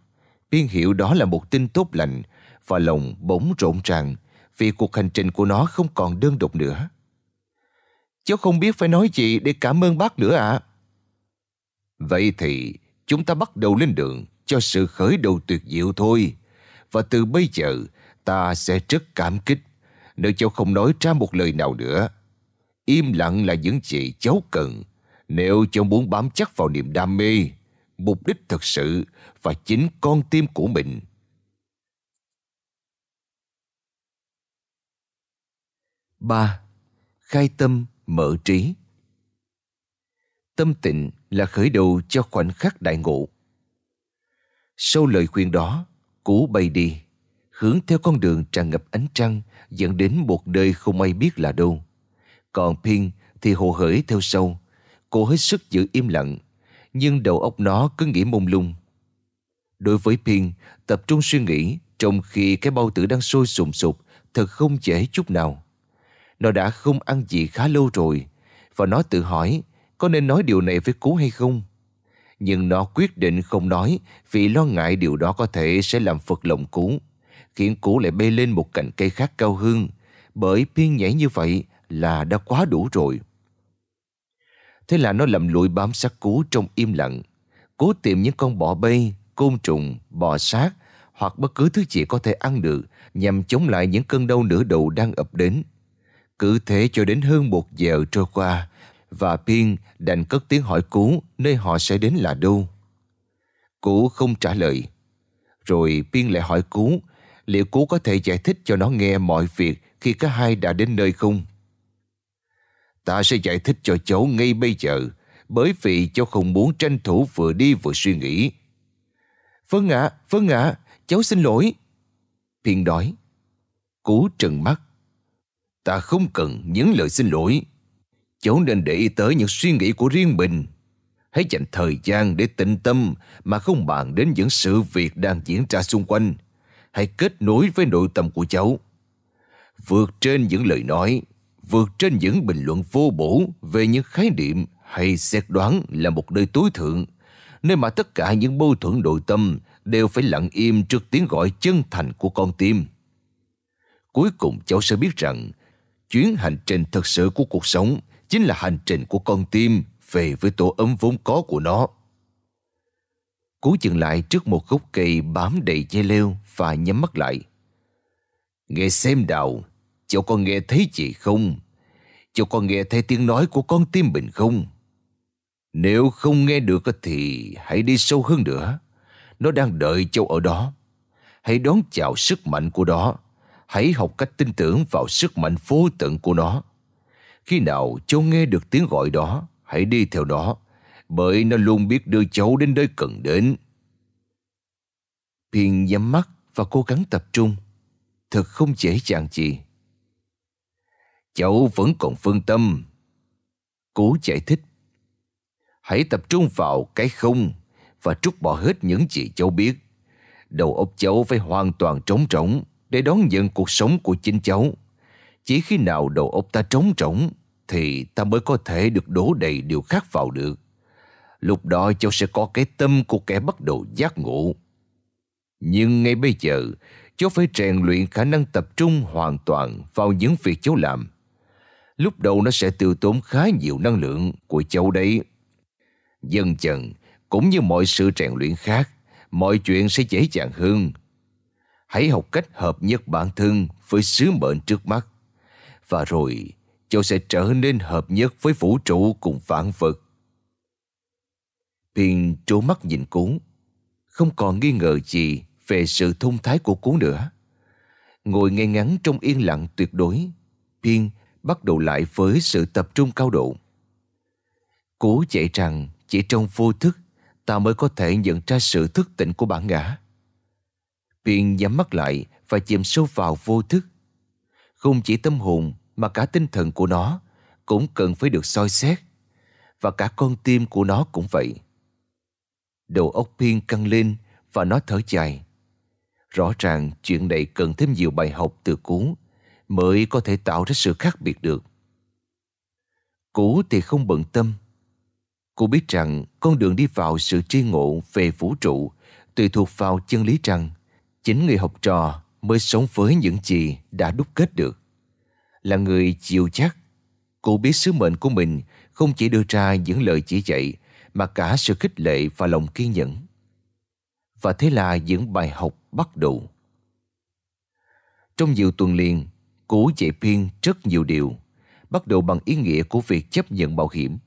Piên hiểu đó là một tin tốt lành và lòng bỗng rộn ràng vì cuộc hành trình của nó không còn đơn độc nữa. Cháu không biết phải nói gì để cảm ơn bác nữa ạ. À? Vậy thì chúng ta bắt đầu lên đường cho sự khởi đầu tuyệt diệu thôi. Và từ bây giờ ta sẽ rất cảm kích nếu cháu không nói ra một lời nào nữa. Im lặng là những gì cháu cần nếu cháu muốn bám chắc vào niềm đam mê, mục đích thật sự và chính con tim của mình. ba Khai tâm mở trí Tâm tịnh là khởi đầu cho khoảnh khắc đại ngộ. Sau lời khuyên đó, Cú bay đi, hướng theo con đường tràn ngập ánh trăng dẫn đến một nơi không ai biết là đâu. Còn Pin thì hồ hởi theo sau. Cô hết sức giữ im lặng, nhưng đầu óc nó cứ nghĩ mông lung. Đối với Pin, tập trung suy nghĩ trong khi cái bao tử đang sôi sùng sục thật không dễ chút nào. Nó đã không ăn gì khá lâu rồi và nó tự hỏi có nên nói điều này với Cú hay không. Nhưng nó quyết định không nói vì lo ngại điều đó có thể sẽ làm phật lòng Cú, khiến Cú lại bay lên một cành cây khác cao hơn, bởi Piên nhảy như vậy là đã quá đủ rồi. Thế là nó lầm lụi bám sát Cú trong im lặng, cố tìm những con bọ bay, côn trùng, bò sát hoặc bất cứ thứ gì có thể ăn được nhằm chống lại những cơn đau nửa đầu đang ập đến. Cứ thế cho đến hơn một giờ trôi qua và Piên đành cất tiếng hỏi Cú nơi họ sẽ đến là đâu. Cú không trả lời. Rồi Piên lại hỏi Cú liệu Cú có thể giải thích cho nó nghe mọi việc khi cả hai đã đến nơi không? Ta sẽ giải thích cho cháu ngay bây giờ bởi vì cháu không muốn tranh thủ vừa đi vừa suy nghĩ. Vâng ạ, vâng ạ, cháu xin lỗi. Thiên đói. Cú trừng mắt. Ta không cần những lời xin lỗi. Cháu nên để ý tới những suy nghĩ của riêng mình. Hãy dành thời gian để tĩnh tâm mà không bàn đến những sự việc đang diễn ra xung quanh. Hãy kết nối với nội tâm của cháu. Vượt trên những lời nói, vượt trên những bình luận vô bổ về những khái niệm hay xét đoán là một nơi tối thượng, nơi mà tất cả những mâu thuẫn nội tâm đều phải lặng im trước tiếng gọi chân thành của con tim. Cuối cùng cháu sẽ biết rằng chuyến hành trình thật sự của cuộc sống chính là hành trình của con tim về với tổ ấm vốn có của nó. Cú dừng lại trước một gốc cây bám đầy dây leo và nhắm mắt lại. Nghe xem đào, cháu có nghe thấy gì không? Cháu có nghe thấy tiếng nói của con tim mình không? Nếu không nghe được thì hãy đi sâu hơn nữa. Nó đang đợi cháu ở đó. Hãy đón chào sức mạnh của nó. Hãy học cách tin tưởng vào sức mạnh vô tận của nó. Khi nào cháu nghe được tiếng gọi đó, hãy đi theo đó, bởi nó luôn biết đưa cháu đến nơi cần đến. Piên nhắm mắt và cố gắng tập trung. Thật không dễ dàng gì. Cháu vẫn còn phương tâm. Cố giải thích. Hãy tập trung vào cái không và trút bỏ hết những gì cháu biết. Đầu óc cháu phải hoàn toàn trống rỗng để đón nhận cuộc sống của chính cháu. Chỉ khi nào đầu óc ta trống rỗng thì ta mới có thể được đổ đầy điều khác vào được. Lúc đó cháu sẽ có cái tâm của kẻ bắt đầu giác ngộ. Nhưng ngay bây giờ, cháu phải rèn luyện khả năng tập trung hoàn toàn vào những việc cháu làm. Lúc đầu nó sẽ tiêu tốn khá nhiều năng lượng của cháu đấy. Dần dần, cũng như mọi sự rèn luyện khác, mọi chuyện sẽ dễ dàng hơn. Hãy học cách hợp nhất bản thân với sứ mệnh trước mắt. Và rồi, cháu sẽ trở nên hợp nhất với vũ trụ cùng vạn vật. Tiên trố mắt nhìn cú, không còn nghi ngờ gì về sự thông thái của cú nữa. Ngồi ngay ngắn trong yên lặng tuyệt đối, Tiên bắt đầu lại với sự tập trung cao độ. Cú chạy rằng chỉ trong vô thức ta mới có thể nhận ra sự thức tỉnh của bản ngã. biên nhắm mắt lại và chìm sâu vào vô thức. Không chỉ tâm hồn mà cả tinh thần của nó cũng cần phải được soi xét. và cả con tim của nó cũng vậy. Đầu óc Phiên căng lên và nó thở dài. Rõ ràng chuyện này cần thêm nhiều bài học từ cú mới có thể tạo ra sự khác biệt được. Cú thì không bận tâm. Cô biết rằng con đường đi vào sự tri ngộ về vũ trụ tùy thuộc vào chân lý rằng chính người học trò mới sống với những gì đã đúc kết được. Là người chịu chắc, cô biết sứ mệnh của mình không chỉ đưa ra những lời chỉ dạy mà cả sự khích lệ và lòng kiên nhẫn. Và thế là những bài học bắt đầu. Trong nhiều tuần liền, cô dạy Phiên rất nhiều điều, bắt đầu bằng ý nghĩa của việc chấp nhận mạo hiểm.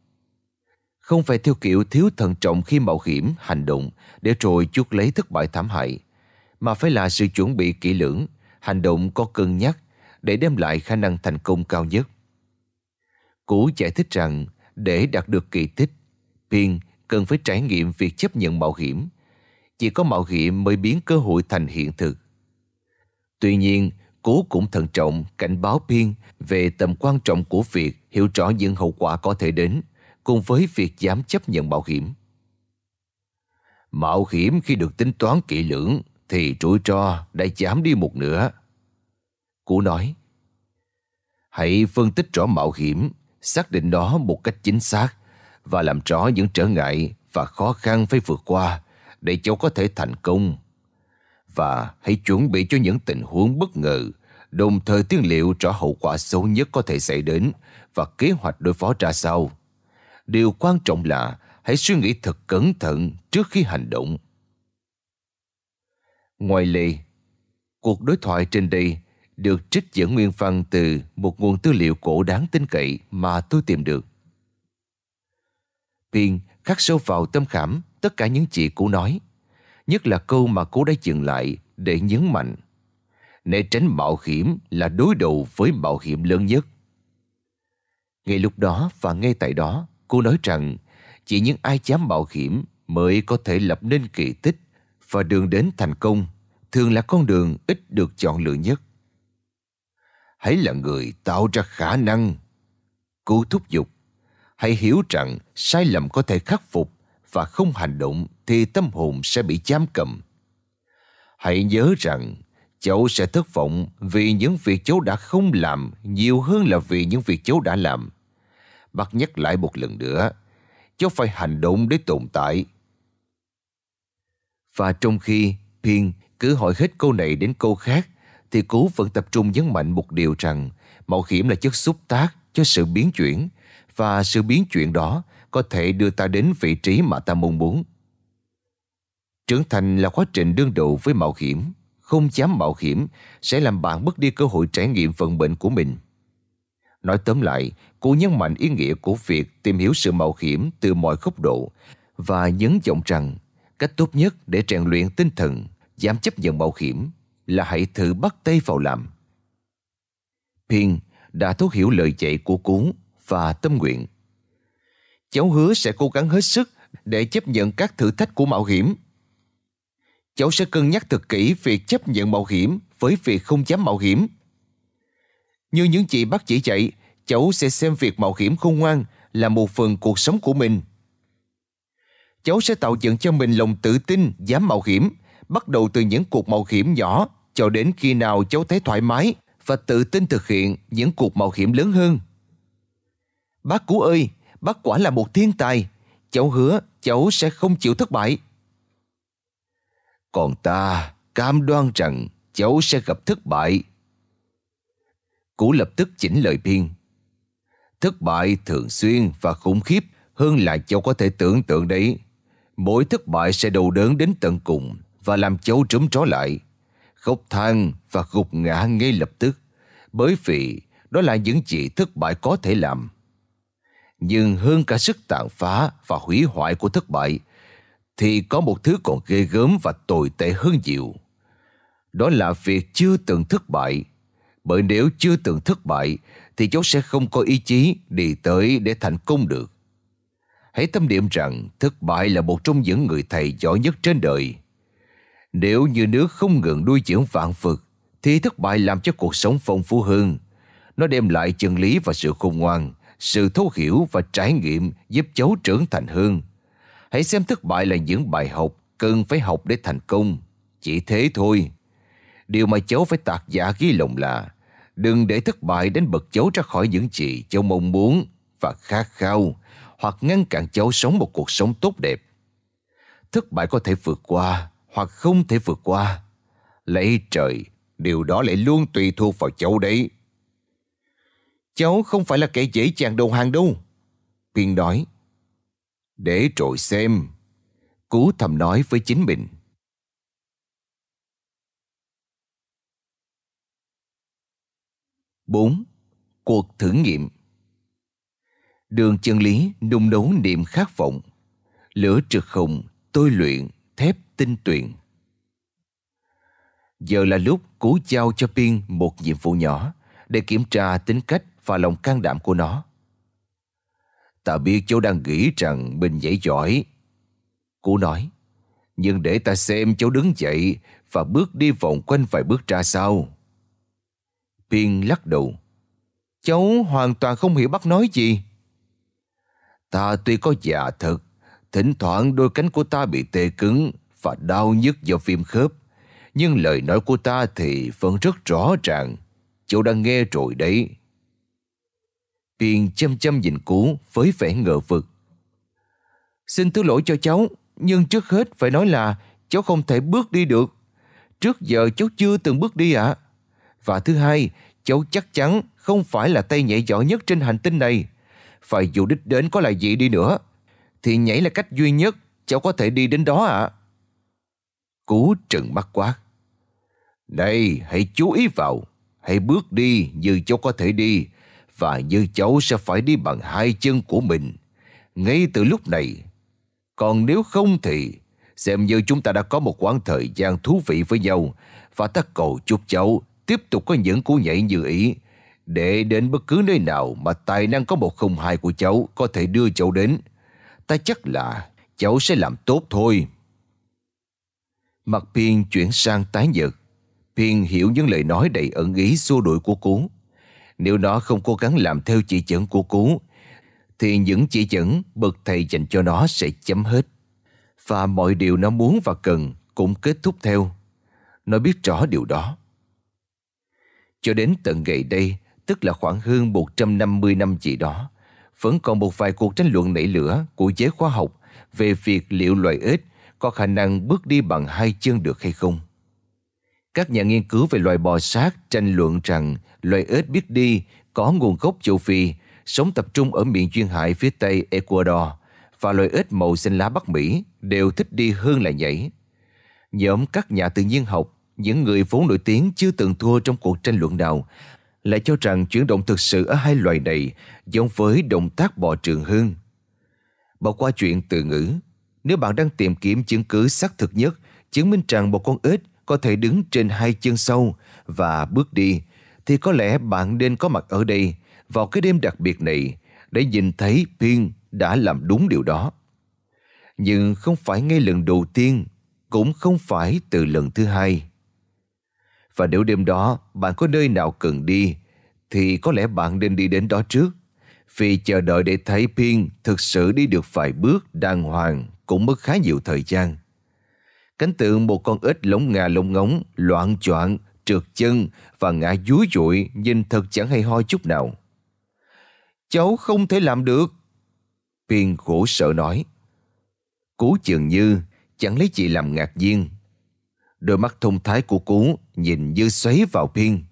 Không phải theo kiểu thiếu thận trọng khi mạo hiểm, hành động để rồi chuốc lấy thất bại thảm hại, mà phải là sự chuẩn bị kỹ lưỡng, hành động có cân nhắc để đem lại khả năng thành công cao nhất. Cú giải thích rằng để đạt được kỳ tích, Phiên cần phải trải nghiệm việc chấp nhận mạo hiểm. Chỉ có mạo hiểm mới biến cơ hội thành hiện thực. Tuy nhiên, Cố cũng thận trọng cảnh báo Phiên về tầm quan trọng của việc hiểu rõ những hậu quả có thể đến, cùng với việc dám chấp nhận mạo hiểm. Mạo hiểm khi được tính toán kỹ lưỡng thì rủi ro đã giảm đi một nửa. Cú nói, hãy phân tích rõ mạo hiểm, xác định nó một cách chính xác và làm rõ những trở ngại và khó khăn phải vượt qua để cháu có thể thành công. Và hãy chuẩn bị cho những tình huống bất ngờ, đồng thời tiên liệu rõ hậu quả xấu nhất có thể xảy đến và kế hoạch đối phó ra sao. Điều quan trọng là hãy suy nghĩ thật cẩn thận trước khi hành động. Ngoài lề, cuộc đối thoại trên đây được trích dẫn nguyên văn từ một nguồn tư liệu cổ đáng tin cậy mà tôi tìm được tiên khắc sâu vào tâm khảm tất cả những gì cô nói, nhất là câu mà cô đã dừng lại để nhấn mạnh. nể tránh mạo hiểm là đối đầu với mạo hiểm lớn nhất. Ngay lúc đó và ngay tại đó, cô nói rằng chỉ những ai dám mạo hiểm mới có thể lập nên kỳ tích và đường đến thành công thường là con đường ít được chọn lựa nhất. Hãy là người tạo ra khả năng. Cô thúc giục. Hãy hiểu rằng sai lầm có thể khắc phục và không hành động thì tâm hồn sẽ bị giam cầm. Hãy nhớ rằng cháu sẽ thất vọng vì những việc cháu đã không làm nhiều hơn là vì những việc cháu đã làm. Bác nhắc lại một lần nữa, cháu phải hành động để tồn tại. Và trong khi Piên cứ hỏi hết câu này đến câu khác, thì cố vẫn tập trung nhấn mạnh một điều rằng mạo hiểm là chất xúc tác cho sự biến chuyển và sự biến chuyển đó có thể đưa ta đến vị trí mà ta mong muốn. Trưởng thành là quá trình đương đầu với mạo hiểm, không dám mạo hiểm sẽ làm bạn mất đi cơ hội trải nghiệm vận mệnh của mình. Nói tóm lại, cô nhấn mạnh ý nghĩa của việc tìm hiểu sự mạo hiểm từ mọi góc độ và nhấn giọng rằng cách tốt nhất để rèn luyện tinh thần, dám chấp nhận mạo hiểm là hãy thử bắt tay vào làm. Phiên đã thấu hiểu lời dạy của cú và tâm nguyện. Cháu hứa sẽ cố gắng hết sức để chấp nhận các thử thách của mạo hiểm. Cháu sẽ cân nhắc thật kỹ việc chấp nhận mạo hiểm với việc không dám mạo hiểm. Như những chị bác chỉ dạy, cháu sẽ xem việc mạo hiểm khôn ngoan là một phần cuộc sống của mình. Cháu sẽ tạo dựng cho mình lòng tự tin, dám mạo hiểm, bắt đầu từ những cuộc mạo hiểm nhỏ cho đến khi nào cháu thấy thoải mái và tự tin thực hiện những cuộc mạo hiểm lớn hơn. Bác Cú ơi, bác quả là một thiên tài. Cháu hứa cháu sẽ không chịu thất bại. Còn ta cam đoan rằng cháu sẽ gặp thất bại. Cú lập tức chỉnh lời biên. Thất bại thường xuyên và khủng khiếp hơn là cháu có thể tưởng tượng đấy. Mỗi thất bại sẽ đau đớn đến tận cùng và làm cháu trống tró lại, khóc than và gục ngã ngay lập tức, bởi vì đó là những gì thất bại có thể làm. Nhưng hơn cả sức tàn phá và hủy hoại của thất bại, thì có một thứ còn ghê gớm và tồi tệ hơn nhiều. Đó là việc chưa từng thất bại. Bởi nếu chưa từng thất bại, thì cháu sẽ không có ý chí đi tới để thành công được. Hãy tâm niệm rằng thất bại là một trong những người thầy giỏi nhất trên đời. Nếu như nước không ngừng nuôi dưỡng vạn vật, thì thất bại làm cho cuộc sống phong phú hơn. Nó đem lại chân lý và sự khôn ngoan, sự thấu hiểu và trải nghiệm giúp cháu trưởng thành hơn. Hãy xem thất bại là những bài học cần phải học để thành công. Chỉ thế thôi. Điều mà cháu phải tạc giả ghi lòng là đừng để thất bại đánh bật cháu ra khỏi những gì cháu mong muốn và khát khao hoặc ngăn cản cháu sống một cuộc sống tốt đẹp. Thất bại có thể vượt qua hoặc không thể vượt qua. Lấy trời, điều đó lại luôn tùy thuộc vào cháu đấy. Cháu không phải là kẻ dễ dàng đầu hàng đâu. viên nói. Để rồi xem. Cú thầm nói với chính mình. bốn Cuộc thử nghiệm Đường chân lý nung nấu niềm khát vọng. Lửa trực hùng, tôi luyện, thép tinh tuyền. Giờ là lúc cú giao cho Pin một nhiệm vụ nhỏ để kiểm tra tính cách và lòng can đảm của nó. Ta biết cháu đang nghĩ rằng mình dễ giỏi. Cú nói, nhưng để ta xem cháu đứng dậy và bước đi vòng quanh vài bước ra sau. Pin lắc đầu. Cháu hoàn toàn không hiểu bác nói gì. Ta tuy có già thật, thỉnh thoảng đôi cánh của ta bị tê cứng và đau nhức do viêm khớp. Nhưng lời nói của ta thì vẫn rất rõ ràng. Cháu đang nghe rồi đấy. Piền chăm chăm nhìn cú với vẻ ngờ vực. Xin thứ lỗi cho cháu, nhưng trước hết phải nói là cháu không thể bước đi được. Trước giờ cháu chưa từng bước đi ạ. Và thứ hai, cháu chắc chắn không phải là tay nhảy giỏi nhất trên hành tinh này. Phải dù đích đến có là gì đi nữa, thì nhảy là cách duy nhất cháu có thể đi đến đó ạ. Cú trừng mắt quá. Đây, hãy chú ý vào. Hãy bước đi như cháu có thể đi và như cháu sẽ phải đi bằng hai chân của mình ngay từ lúc này. Còn nếu không thì xem như chúng ta đã có một quãng thời gian thú vị với nhau và ta cầu chúc cháu tiếp tục có những cú nhảy như ý để đến bất cứ nơi nào mà tài năng có một không hai của cháu có thể đưa cháu đến. Ta chắc là cháu sẽ làm tốt thôi. Mặt Piên chuyển sang tái nhợt. Piên hiểu những lời nói đầy ẩn ý xua đuổi của cú. Nếu nó không cố gắng làm theo chỉ dẫn của cú, thì những chỉ dẫn bậc thầy dành cho nó sẽ chấm hết. Và mọi điều nó muốn và cần cũng kết thúc theo. Nó biết rõ điều đó. Cho đến tận ngày đây, tức là khoảng hơn 150 năm gì đó, vẫn còn một vài cuộc tranh luận nảy lửa của giới khoa học về việc liệu loài ếch có khả năng bước đi bằng hai chân được hay không. Các nhà nghiên cứu về loài bò sát tranh luận rằng loài ếch biết đi có nguồn gốc châu Phi, sống tập trung ở miền duyên hải phía tây Ecuador và loài ếch màu xanh lá Bắc Mỹ đều thích đi hơn là nhảy. Nhóm các nhà tự nhiên học, những người vốn nổi tiếng chưa từng thua trong cuộc tranh luận nào, lại cho rằng chuyển động thực sự ở hai loài này giống với động tác bò trường hương. Bỏ qua chuyện từ ngữ, nếu bạn đang tìm kiếm chứng cứ xác thực nhất chứng minh rằng một con ếch có thể đứng trên hai chân sau và bước đi, thì có lẽ bạn nên có mặt ở đây vào cái đêm đặc biệt này để nhìn thấy Pin đã làm đúng điều đó. Nhưng không phải ngay lần đầu tiên, cũng không phải từ lần thứ hai. Và nếu đêm đó bạn có nơi nào cần đi, thì có lẽ bạn nên đi đến đó trước. Vì chờ đợi để thấy Pin thực sự đi được vài bước đàng hoàng cũng mất khá nhiều thời gian. Cánh tượng một con ếch lống ngà lông ngóng loạn choạng, trượt chân và ngã dúi dụi nhìn thật chẳng hay ho chút nào. Cháu không thể làm được. viên khổ sợ nói. Cú chừng như chẳng lấy chị làm ngạc nhiên. Đôi mắt thông thái của cú nhìn như xoáy vào viên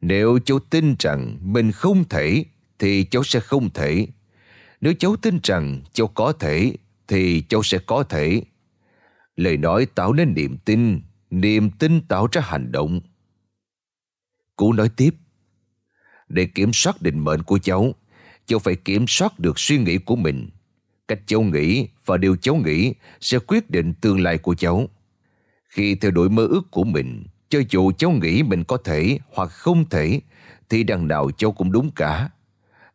Nếu cháu tin rằng mình không thể thì cháu sẽ không thể. Nếu cháu tin rằng cháu có thể thì cháu sẽ có thể. Lời nói tạo nên niềm tin, niềm tin tạo ra hành động. Cú nói tiếp, để kiểm soát định mệnh của cháu, cháu phải kiểm soát được suy nghĩ của mình. Cách cháu nghĩ và điều cháu nghĩ sẽ quyết định tương lai của cháu. Khi theo đuổi mơ ước của mình, cho dù cháu nghĩ mình có thể hoặc không thể, thì đằng nào cháu cũng đúng cả.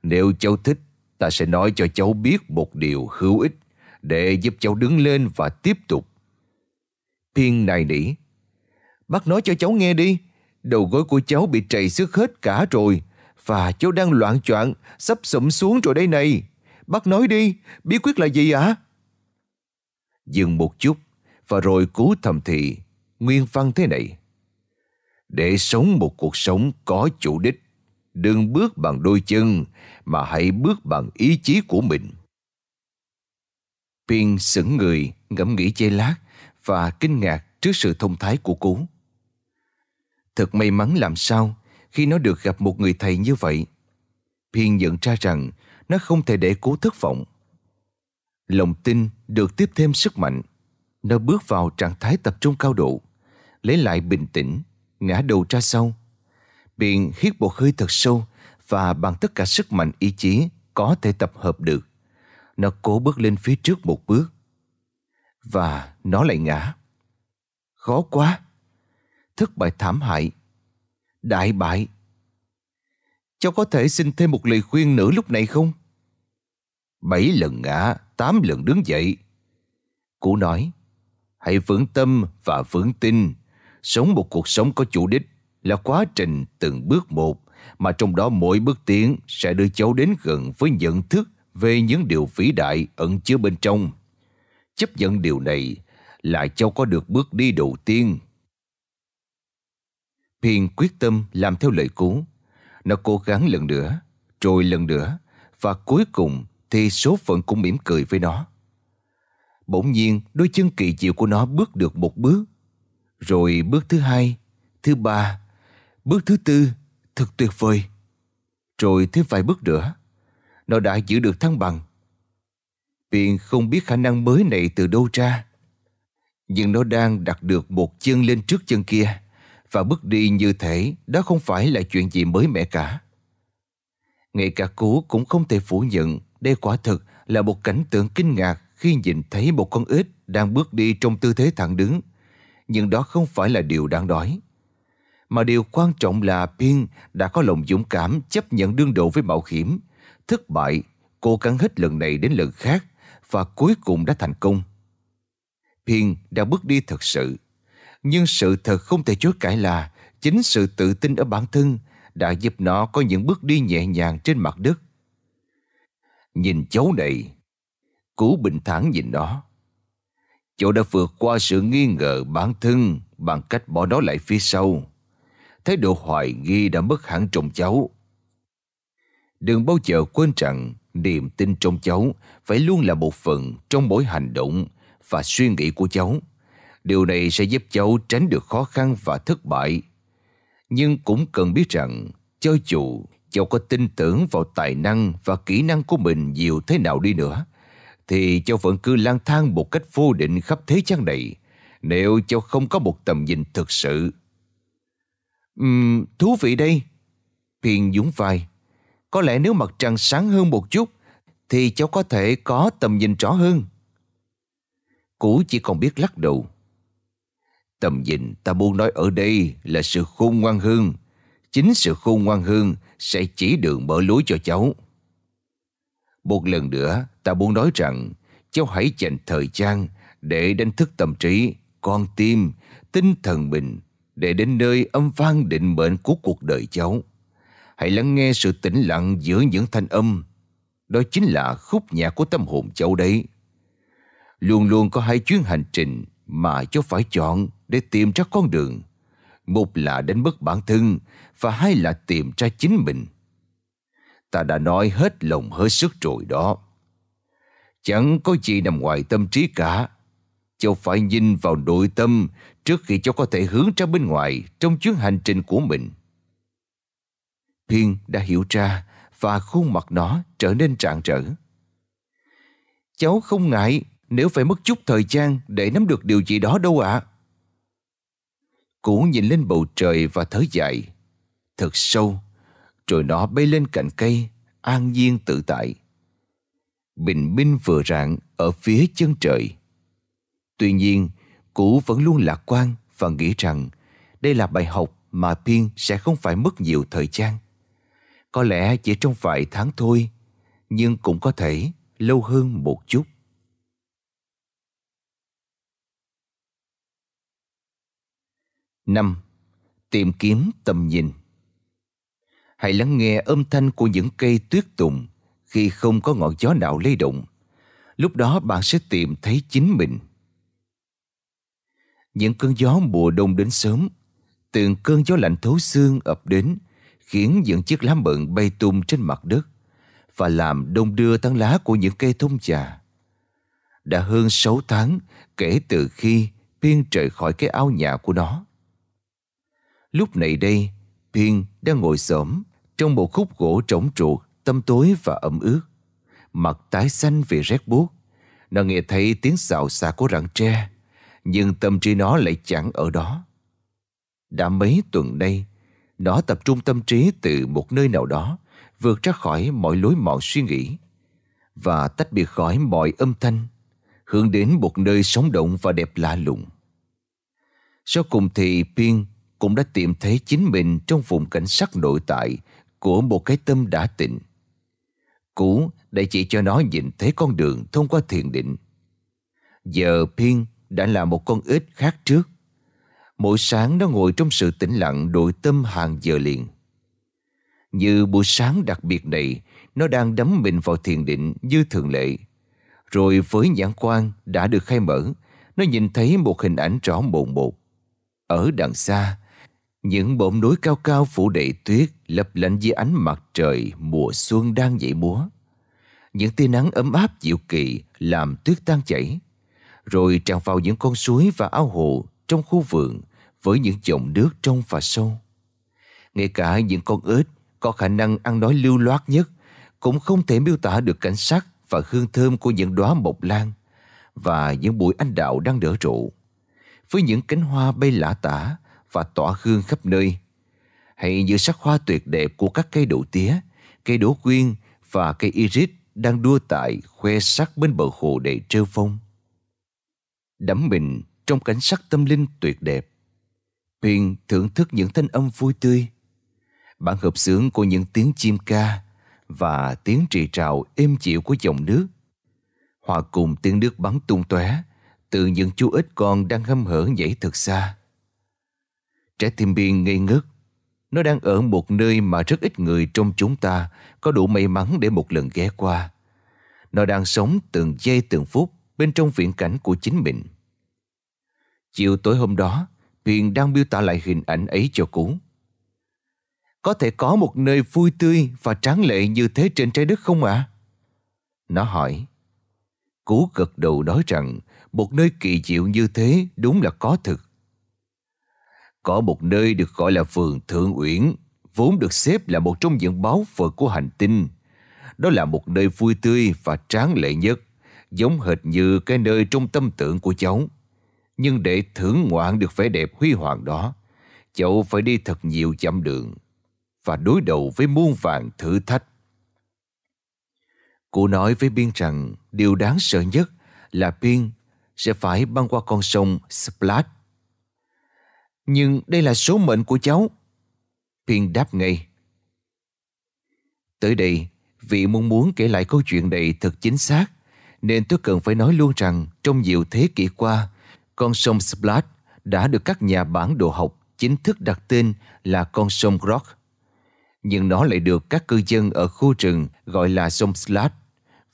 Nếu cháu thích, ta sẽ nói cho cháu biết một điều hữu ích để giúp cháu đứng lên và tiếp tục. Thiên này nỉ. Bác nói cho cháu nghe đi. Đầu gối của cháu bị trầy xước hết cả rồi. Và cháu đang loạn choạng, Sắp sụm xuống rồi đây này. Bác nói đi, Bí quyết là gì ạ? Dừng một chút, Và rồi cú thầm thị. Nguyên văn thế này. Để sống một cuộc sống có chủ đích, Đừng bước bằng đôi chân, Mà hãy bước bằng ý chí của mình. Pin sững người, ngẫm nghĩ chê lát Và kinh ngạc trước sự thông thái của cú. Thật may mắn làm sao khi nó được gặp một người thầy như vậy. Phiên nhận ra rằng nó không thể để cố thất vọng. Lòng tin được tiếp thêm sức mạnh. Nó bước vào trạng thái tập trung cao độ, lấy lại bình tĩnh, ngã đầu ra sau. Biện hít một hơi thật sâu và bằng tất cả sức mạnh ý chí có thể tập hợp được. Nó cố bước lên phía trước một bước. Và nó lại ngã. Khó quá. Thất bại thảm hại Đại bại Cháu có thể xin thêm một lời khuyên nữa lúc này không? Bảy lần ngã, tám lần đứng dậy. Cụ nói, hãy vững tâm và vững tin. Sống một cuộc sống có chủ đích là quá trình từng bước một, mà trong đó mỗi bước tiến sẽ đưa cháu đến gần với nhận thức về những điều vĩ đại ẩn chứa bên trong. Chấp nhận điều này là cháu có được bước đi đầu tiên Hiền quyết tâm làm theo lời cú. Nó cố gắng lần nữa, rồi lần nữa, và cuối cùng thì số phận cũng mỉm cười với nó. Bỗng nhiên, đôi chân kỳ diệu của nó bước được một bước. Rồi bước thứ hai, thứ ba, bước thứ tư, thật tuyệt vời. Rồi thêm vài bước nữa, nó đã giữ được thăng bằng. Biện không biết khả năng mới này từ đâu ra. Nhưng nó đang đặt được một chân lên trước chân kia và bước đi như thế đó không phải là chuyện gì mới mẻ cả. Ngay cả cú cũng không thể phủ nhận đây quả thực là một cảnh tượng kinh ngạc khi nhìn thấy một con ếch đang bước đi trong tư thế thẳng đứng. Nhưng đó không phải là điều đáng nói. Mà điều quan trọng là Pin đã có lòng dũng cảm chấp nhận đương độ với mạo hiểm, thất bại, cố gắng hết lần này đến lần khác và cuối cùng đã thành công. Pin đã bước đi thật sự nhưng sự thật không thể chối cãi là chính sự tự tin ở bản thân đã giúp nó có những bước đi nhẹ nhàng trên mặt đất. Nhìn cháu này, Cú bình thản nhìn nó. Cháu đã vượt qua sự nghi ngờ bản thân bằng cách bỏ nó lại phía sau. Thái độ hoài nghi đã mất hẳn trong cháu. Đừng bao giờ quên rằng niềm tin trong cháu phải luôn là một phần trong mỗi hành động và suy nghĩ của cháu. Điều này sẽ giúp cháu tránh được khó khăn và thất bại. Nhưng cũng cần biết rằng, cho dù cháu có tin tưởng vào tài năng và kỹ năng của mình nhiều thế nào đi nữa, thì cháu vẫn cứ lang thang một cách vô định khắp thế gian này nếu cháu không có một tầm nhìn thực sự. Uhm, thú vị đây. Phiền dũng vai. Có lẽ nếu mặt trăng sáng hơn một chút thì cháu có thể có tầm nhìn rõ hơn. Cũ chỉ còn biết lắc đầu. Tầm nhìn ta muốn nói ở đây là sự khôn ngoan hơn. Chính sự khôn ngoan hơn sẽ chỉ đường mở lối cho cháu. Một lần nữa, ta muốn nói rằng cháu hãy dành thời gian để đánh thức tâm trí, con tim, tinh thần mình để đến nơi âm vang định mệnh của cuộc đời cháu. Hãy lắng nghe sự tĩnh lặng giữa những thanh âm. Đó chính là khúc nhạc của tâm hồn cháu đấy. Luôn luôn có hai chuyến hành trình mà cháu phải chọn để tìm ra con đường. Một là đánh mất bản thân và hai là tìm ra chính mình. Ta đã nói hết lòng hết sức rồi đó. Chẳng có gì nằm ngoài tâm trí cả. Cháu phải nhìn vào nội tâm trước khi cháu có thể hướng ra bên ngoài trong chuyến hành trình của mình. Thiên đã hiểu ra và khuôn mặt nó trở nên trạng trở. Cháu không ngại nếu phải mất chút thời gian để nắm được điều gì đó đâu ạ. À. Cũ nhìn lên bầu trời và thở dài. Thật sâu, rồi nó bay lên cạnh cây, an nhiên tự tại. Bình minh vừa rạng ở phía chân trời. Tuy nhiên, Cũ vẫn luôn lạc quan và nghĩ rằng đây là bài học mà Piên sẽ không phải mất nhiều thời gian. Có lẽ chỉ trong vài tháng thôi, nhưng cũng có thể lâu hơn một chút. 5. Tìm kiếm tầm nhìn Hãy lắng nghe âm thanh của những cây tuyết tùng khi không có ngọn gió nào lay động. Lúc đó bạn sẽ tìm thấy chính mình. Những cơn gió mùa đông đến sớm, từng cơn gió lạnh thấu xương ập đến, khiến những chiếc lá bận bay tung trên mặt đất và làm đông đưa tán lá của những cây thông trà Đã hơn 6 tháng kể từ khi Piên trời khỏi cái áo nhà của nó. Lúc này đây, Piên đang ngồi xổm trong một khúc gỗ trống trụ, tâm tối và ẩm ướt. Mặt tái xanh vì rét buốt. Nó nghe thấy tiếng xào xạc của rặng tre, nhưng tâm trí nó lại chẳng ở đó. Đã mấy tuần nay, nó tập trung tâm trí từ một nơi nào đó, vượt ra khỏi mọi lối mòn suy nghĩ và tách biệt khỏi mọi âm thanh, hướng đến một nơi sống động và đẹp lạ lùng. Sau cùng thì Pin cũng đã tìm thấy chính mình trong vùng cảnh sắc nội tại của một cái tâm đã tịnh. Cũ để chỉ cho nó nhìn thấy con đường thông qua thiền định. Giờ Piên đã là một con ếch khác trước. Mỗi sáng nó ngồi trong sự tĩnh lặng đội tâm hàng giờ liền. Như buổi sáng đặc biệt này, nó đang đắm mình vào thiền định như thường lệ. Rồi với nhãn quan đã được khai mở, nó nhìn thấy một hình ảnh rõ mồn một. Ở đằng xa, những bộn núi cao cao phủ đầy tuyết lấp lánh dưới ánh mặt trời mùa xuân đang dậy múa. Những tia nắng ấm áp dịu kỳ làm tuyết tan chảy, rồi tràn vào những con suối và ao hồ trong khu vườn với những dòng nước trong và sâu. Ngay cả những con ếch có khả năng ăn nói lưu loát nhất cũng không thể miêu tả được cảnh sắc và hương thơm của những đóa mộc lan và những bụi anh đào đang nở rộ. Với những cánh hoa bay lả tả và tỏa hương khắp nơi. Hay như sắc hoa tuyệt đẹp của các cây đậu tía, cây đỗ quyên và cây iris đang đua tại khoe sắc bên bờ hồ đầy trêu phong. Đắm mình trong cảnh sắc tâm linh tuyệt đẹp. Huyền thưởng thức những thanh âm vui tươi. Bản hợp xướng của những tiếng chim ca và tiếng trì trào êm dịu của dòng nước. Hòa cùng tiếng nước bắn tung tóe từ những chú ếch con đang hâm hở nhảy thật xa. Trái tim biên ngây ngất. Nó đang ở một nơi mà rất ít người trong chúng ta có đủ may mắn để một lần ghé qua. Nó đang sống từng giây từng phút bên trong viễn cảnh của chính mình. Chiều tối hôm đó, Huyền đang miêu tả lại hình ảnh ấy cho Cú. Có thể có một nơi vui tươi và tráng lệ như thế trên trái đất không ạ? Nó hỏi. Cú gật đầu nói rằng một nơi kỳ diệu như thế đúng là có thực. Có một nơi được gọi là vườn Thượng Uyển, vốn được xếp là một trong những báu vật của hành tinh. Đó là một nơi vui tươi và tráng lệ nhất, giống hệt như cái nơi trong tâm tưởng của cháu. Nhưng để thưởng ngoạn được vẻ đẹp huy hoàng đó, cháu phải đi thật nhiều chặng đường và đối đầu với muôn vàng thử thách. Cô nói với Biên rằng điều đáng sợ nhất là Biên sẽ phải băng qua con sông Splash nhưng đây là số mệnh của cháu. Phiên đáp ngay. Tới đây, vị mong muốn kể lại câu chuyện này thật chính xác, nên tôi cần phải nói luôn rằng trong nhiều thế kỷ qua, con sông Splat đã được các nhà bản đồ học chính thức đặt tên là con sông Rock. Nhưng nó lại được các cư dân ở khu rừng gọi là sông Slat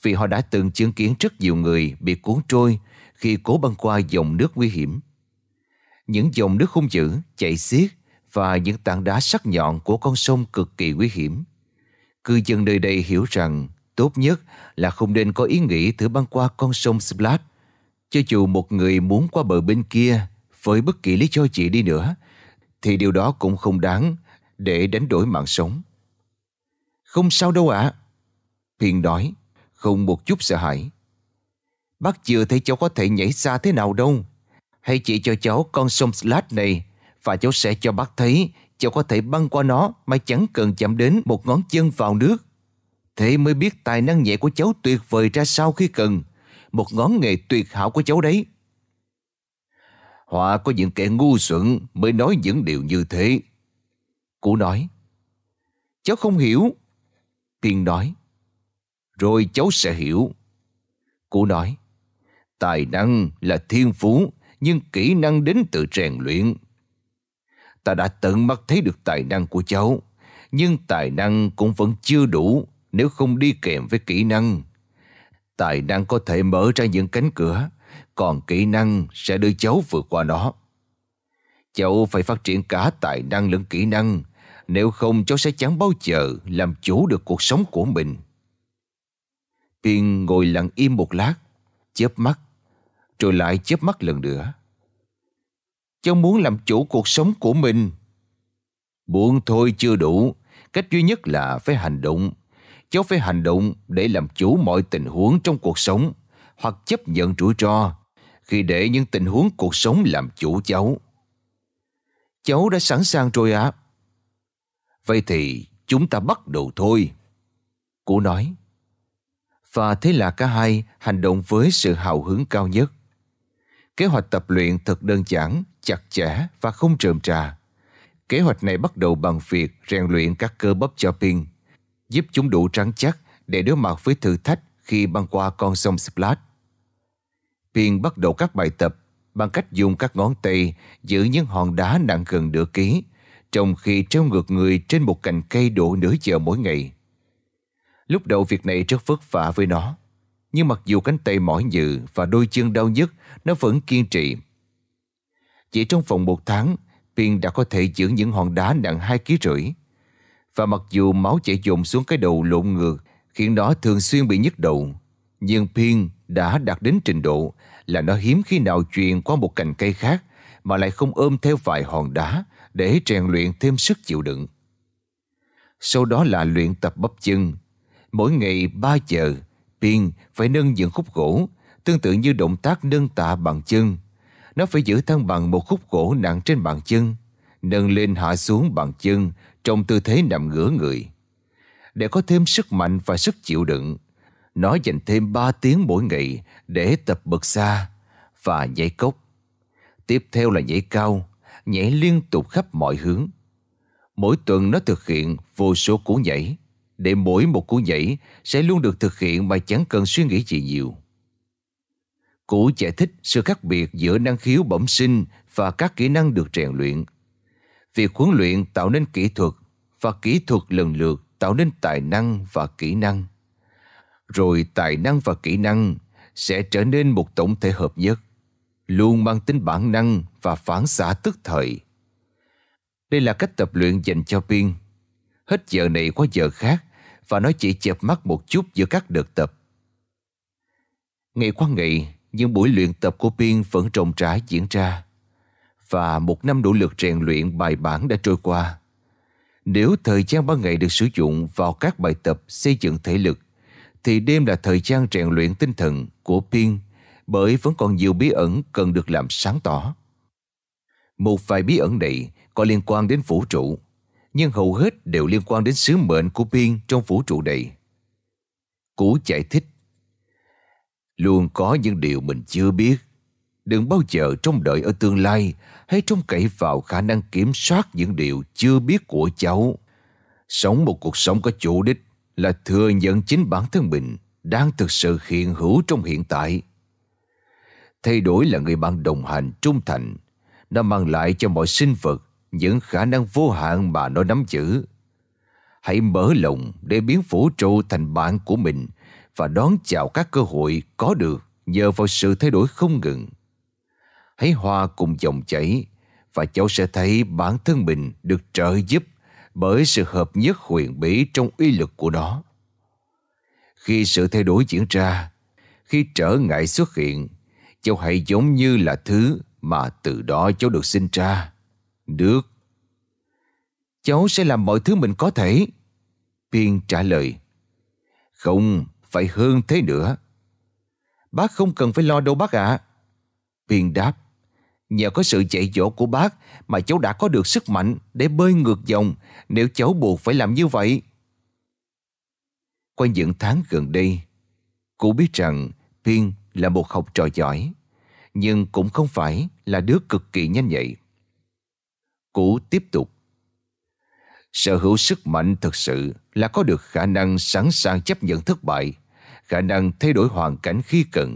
vì họ đã từng chứng kiến rất nhiều người bị cuốn trôi khi cố băng qua dòng nước nguy hiểm những dòng nước hung dữ, chạy xiết và những tảng đá sắc nhọn của con sông cực kỳ nguy hiểm. Cư dân nơi đây hiểu rằng tốt nhất là không nên có ý nghĩ thử băng qua con sông Splat. Cho dù một người muốn qua bờ bên kia với bất kỳ lý do gì đi nữa, thì điều đó cũng không đáng để đánh đổi mạng sống. Không sao đâu ạ. À. Hiền nói, không một chút sợ hãi. Bác chưa thấy cháu có thể nhảy xa thế nào đâu. Hãy chỉ cho cháu con sông Slat này và cháu sẽ cho bác thấy, cháu có thể băng qua nó mà chẳng cần chạm đến một ngón chân vào nước. Thế mới biết tài năng nhẹ của cháu tuyệt vời ra sao khi cần. Một ngón nghề tuyệt hảo của cháu đấy. Họa có những kẻ ngu xuẩn mới nói những điều như thế. Cụ nói. Cháu không hiểu. Tiên nói. Rồi cháu sẽ hiểu. Cụ nói. Tài năng là thiên phú nhưng kỹ năng đến từ rèn luyện. Ta đã tận mắt thấy được tài năng của cháu, Nhưng tài năng cũng vẫn chưa đủ nếu không đi kèm với kỹ năng. Tài năng có thể mở ra những cánh cửa, còn kỹ năng sẽ đưa cháu vượt qua nó. Cháu phải phát triển cả tài năng lẫn kỹ năng, nếu không cháu sẽ chẳng bao giờ làm chủ được cuộc sống của mình. Tiên ngồi lặng im một lát, chớp mắt, rồi lại chớp mắt lần nữa. Cháu muốn làm chủ cuộc sống của mình. Muốn thôi chưa đủ, cách duy nhất là phải hành động. Cháu phải hành động để làm chủ mọi tình huống trong cuộc sống hoặc chấp nhận rủi ro khi để những tình huống cuộc sống làm chủ cháu. Cháu đã sẵn sàng rồi ạ. Vậy thì chúng ta bắt đầu thôi. Cô nói. Và thế là cả hai hành động với sự hào hứng cao nhất. Kế hoạch tập luyện thật đơn giản, chặt chẽ và không trờm trà. Kế hoạch này bắt đầu bằng việc rèn luyện các cơ bắp cho pin, giúp chúng đủ trắng chắc để đối mặt với thử thách khi băng qua con sông Splash. Pin bắt đầu các bài tập bằng cách dùng các ngón tay giữ những hòn đá nặng gần nửa ký, trong khi treo ngược người trên một cành cây độ nửa giờ mỗi ngày. Lúc đầu việc này rất vất vả với nó, nhưng mặc dù cánh tay mỏi nhừ và đôi chân đau nhức, nó vẫn kiên trì. Chỉ trong vòng một tháng, Pin đã có thể giữ những hòn đá nặng 2 kg rưỡi. Và mặc dù máu chảy dồn xuống cái đầu lộn ngược, khiến nó thường xuyên bị nhức đầu, nhưng Pin đã đạt đến trình độ là nó hiếm khi nào truyền qua một cành cây khác mà lại không ôm theo vài hòn đá để rèn luyện thêm sức chịu đựng. Sau đó là luyện tập bắp chân. Mỗi ngày 3 giờ, Pin phải nâng dựng khúc gỗ, tương tự như động tác nâng tạ bằng chân. Nó phải giữ thăng bằng một khúc gỗ nặng trên bàn chân, nâng lên hạ xuống bằng chân trong tư thế nằm ngửa người. Để có thêm sức mạnh và sức chịu đựng, nó dành thêm 3 tiếng mỗi ngày để tập bật xa và nhảy cốc. Tiếp theo là nhảy cao, nhảy liên tục khắp mọi hướng. Mỗi tuần nó thực hiện vô số cú nhảy, để mỗi một cú nhảy sẽ luôn được thực hiện mà chẳng cần suy nghĩ gì nhiều. Cũ giải thích sự khác biệt giữa năng khiếu bẩm sinh và các kỹ năng được rèn luyện. Việc huấn luyện tạo nên kỹ thuật và kỹ thuật lần lượt tạo nên tài năng và kỹ năng. Rồi tài năng và kỹ năng sẽ trở nên một tổng thể hợp nhất, luôn mang tính bản năng và phản xạ tức thời. Đây là cách tập luyện dành cho Pin. Hết giờ này qua giờ khác và nó chỉ chợp mắt một chút giữa các đợt tập. Ngày qua ngày, những buổi luyện tập của Biên vẫn trồng trải diễn ra và một năm nỗ lực rèn luyện bài bản đã trôi qua. Nếu thời gian ban ngày được sử dụng vào các bài tập xây dựng thể lực thì đêm là thời gian rèn luyện tinh thần của Biên bởi vẫn còn nhiều bí ẩn cần được làm sáng tỏ. Một vài bí ẩn này có liên quan đến vũ trụ, nhưng hầu hết đều liên quan đến sứ mệnh của Pin trong vũ trụ này. Cú giải thích Luôn có những điều mình chưa biết. Đừng bao giờ trông đợi ở tương lai hay trông cậy vào khả năng kiểm soát những điều chưa biết của cháu. Sống một cuộc sống có chủ đích là thừa nhận chính bản thân mình đang thực sự hiện hữu trong hiện tại. Thay đổi là người bạn đồng hành trung thành, nó mang lại cho mọi sinh vật những khả năng vô hạn mà nó nắm giữ. Hãy mở lòng để biến vũ trụ thành bạn của mình và đón chào các cơ hội có được nhờ vào sự thay đổi không ngừng. Hãy hòa cùng dòng chảy và cháu sẽ thấy bản thân mình được trợ giúp bởi sự hợp nhất huyền bí trong uy lực của nó. Khi sự thay đổi diễn ra, khi trở ngại xuất hiện, cháu hãy giống như là thứ mà từ đó cháu được sinh ra. Được. Cháu sẽ làm mọi thứ mình có thể. Piên trả lời. Không, phải hơn thế nữa. Bác không cần phải lo đâu bác ạ. À. Piên đáp. Nhờ có sự dạy dỗ của bác mà cháu đã có được sức mạnh để bơi ngược dòng nếu cháu buộc phải làm như vậy. Qua những tháng gần đây, cụ biết rằng Piên là một học trò giỏi, nhưng cũng không phải là đứa cực kỳ nhanh nhạy cũ tiếp tục. Sở hữu sức mạnh thực sự là có được khả năng sẵn sàng chấp nhận thất bại, khả năng thay đổi hoàn cảnh khi cần.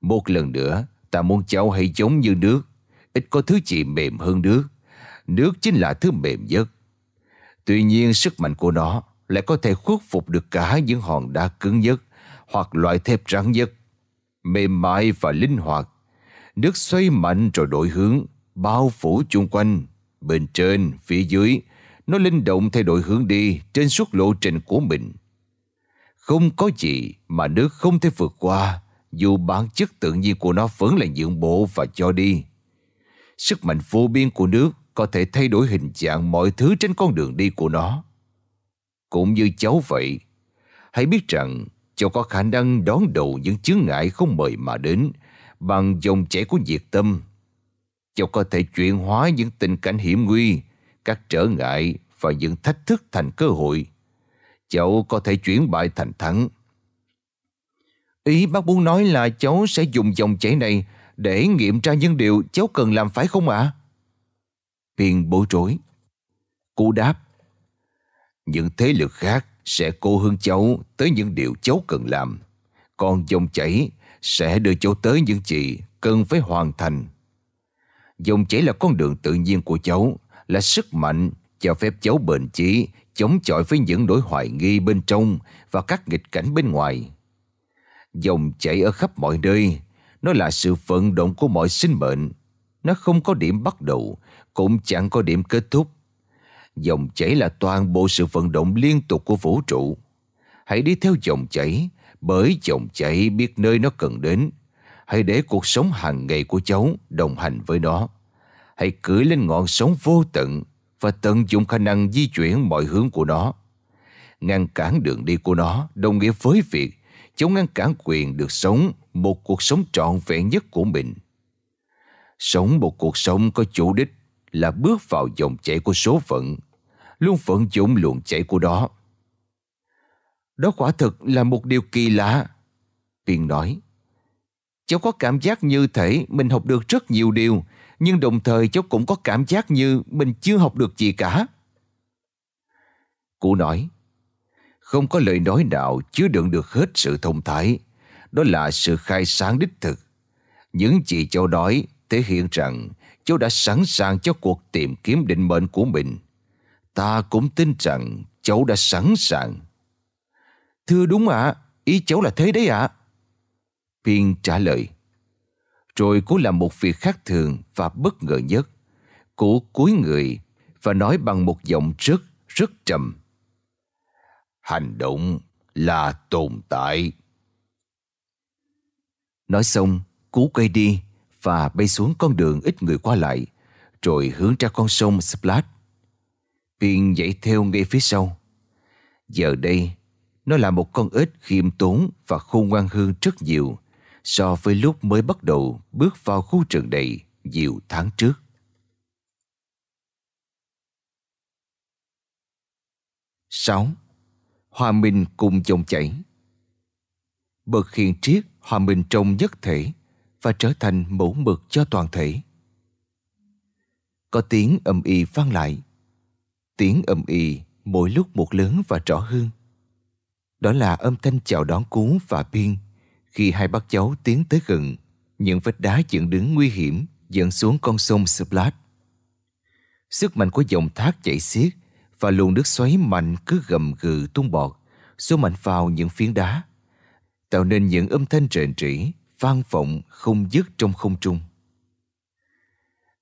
Một lần nữa, ta muốn cháu hãy giống như nước, ít có thứ gì mềm hơn nước. Nước chính là thứ mềm nhất. Tuy nhiên sức mạnh của nó lại có thể khuất phục được cả những hòn đá cứng nhất hoặc loại thép rắn nhất, mềm mại và linh hoạt. Nước xoay mạnh rồi đổi hướng, bao phủ chung quanh, bên trên, phía dưới, nó linh động thay đổi hướng đi trên suốt lộ trình của mình. Không có gì mà nước không thể vượt qua, dù bản chất tự nhiên của nó vẫn là nhượng bộ và cho đi. Sức mạnh vô biên của nước có thể thay đổi hình dạng mọi thứ trên con đường đi của nó. Cũng như cháu vậy, hãy biết rằng cháu có khả năng đón đầu những chướng ngại không mời mà đến bằng dòng chảy của nhiệt tâm. Cháu có thể chuyển hóa những tình cảnh hiểm nguy, các trở ngại và những thách thức thành cơ hội. Cháu có thể chuyển bại thành thắng. Ý bác muốn nói là cháu sẽ dùng dòng chảy này để nghiệm ra những điều cháu cần làm phải không ạ? À? Biên bối rối. Cú đáp. Những thế lực khác sẽ cố hướng cháu tới những điều cháu cần làm. Còn dòng chảy sẽ đưa cháu tới những gì cần phải hoàn thành. Dòng chảy là con đường tự nhiên của cháu, là sức mạnh cho phép cháu bền chí, chống chọi với những nỗi hoài nghi bên trong và các nghịch cảnh bên ngoài. Dòng chảy ở khắp mọi nơi, nó là sự vận động của mọi sinh mệnh. Nó không có điểm bắt đầu, cũng chẳng có điểm kết thúc. Dòng chảy là toàn bộ sự vận động liên tục của vũ trụ. Hãy đi theo dòng chảy, bởi dòng chảy biết nơi nó cần đến. Hãy để cuộc sống hàng ngày của cháu đồng hành với nó. Hãy cưỡi lên ngọn sóng vô tận và tận dụng khả năng di chuyển mọi hướng của nó. Ngăn cản đường đi của nó đồng nghĩa với việc cháu ngăn cản quyền được sống một cuộc sống trọn vẹn nhất của mình. Sống một cuộc sống có chủ đích là bước vào dòng chảy của số phận, luôn vận dụng luồng chảy của đó. Đó quả thực là một điều kỳ lạ. Tiên nói, cháu có cảm giác như thể mình học được rất nhiều điều, nhưng đồng thời cháu cũng có cảm giác như mình chưa học được gì cả. Cụ nói, không có lời nói nào chứa đựng được hết sự thông thái. Đó là sự khai sáng đích thực. Những gì cháu nói thể hiện rằng cháu đã sẵn sàng cho cuộc tìm kiếm định mệnh của mình. Ta cũng tin rằng cháu đã sẵn sàng. Thưa đúng ạ, ý cháu là thế đấy ạ. À? Phiên trả lời. Rồi cô làm một việc khác thường và bất ngờ nhất. Cô cúi người và nói bằng một giọng rất, rất trầm. Hành động là tồn tại. Nói xong, cú quay đi và bay xuống con đường ít người qua lại, rồi hướng ra con sông Splash. Piên dậy theo ngay phía sau. Giờ đây, nó là một con ếch khiêm tốn và khôn ngoan hơn rất nhiều so với lúc mới bắt đầu bước vào khu trường này nhiều tháng trước. sáu, Hòa minh cùng dòng chảy Bậc hiền triết hòa minh trong nhất thể và trở thành mẫu mực cho toàn thể. Có tiếng âm y vang lại. Tiếng âm y mỗi lúc một lớn và rõ hơn. Đó là âm thanh chào đón Cú và Biên khi hai bác cháu tiến tới gần những vách đá dựng đứng nguy hiểm dẫn xuống con sông Splash. Sức mạnh của dòng thác chảy xiết và luồng nước xoáy mạnh cứ gầm gừ tung bọt số mạnh vào những phiến đá, tạo nên những âm thanh rền rỉ, vang vọng không dứt trong không trung.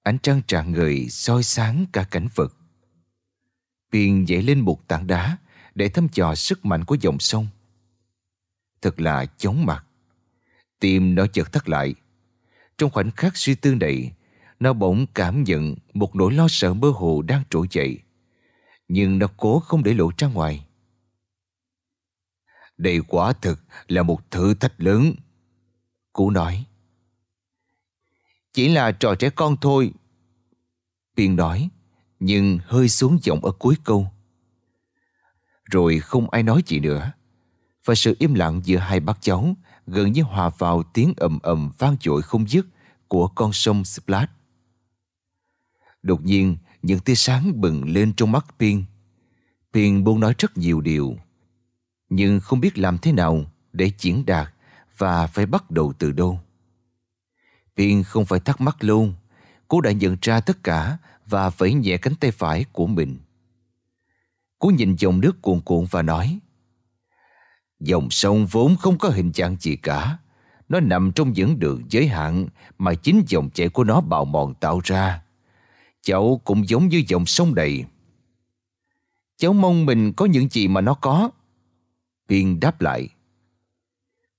Ánh trăng tràn người soi sáng cả cảnh vật. Biên dậy lên một tảng đá để thăm dò sức mạnh của dòng sông. Thật là chóng mặt. Tim nó chợt thắt lại. Trong khoảnh khắc suy tư này, nó bỗng cảm nhận một nỗi lo sợ mơ hồ đang trỗi dậy. Nhưng nó cố không để lộ ra ngoài. Đây quả thực là một thử thách lớn. Cú nói. Chỉ là trò trẻ con thôi. Biên nói, nhưng hơi xuống giọng ở cuối câu. Rồi không ai nói gì nữa. Và sự im lặng giữa hai bác cháu gần như hòa vào tiếng ầm ầm vang dội không dứt của con sông Splash. Đột nhiên, những tia sáng bừng lên trong mắt Pin. Pin muốn nói rất nhiều điều, nhưng không biết làm thế nào để diễn đạt và phải bắt đầu từ đâu. Pin không phải thắc mắc lâu, cô đã nhận ra tất cả và vẫy nhẹ cánh tay phải của mình. Cô nhìn dòng nước cuồn cuộn và nói Dòng sông vốn không có hình dạng gì cả. Nó nằm trong những đường giới hạn Mà chính dòng chảy của nó bào mòn tạo ra. Cháu cũng giống như dòng sông đầy Cháu mong mình có những gì mà nó có? Biên đáp lại.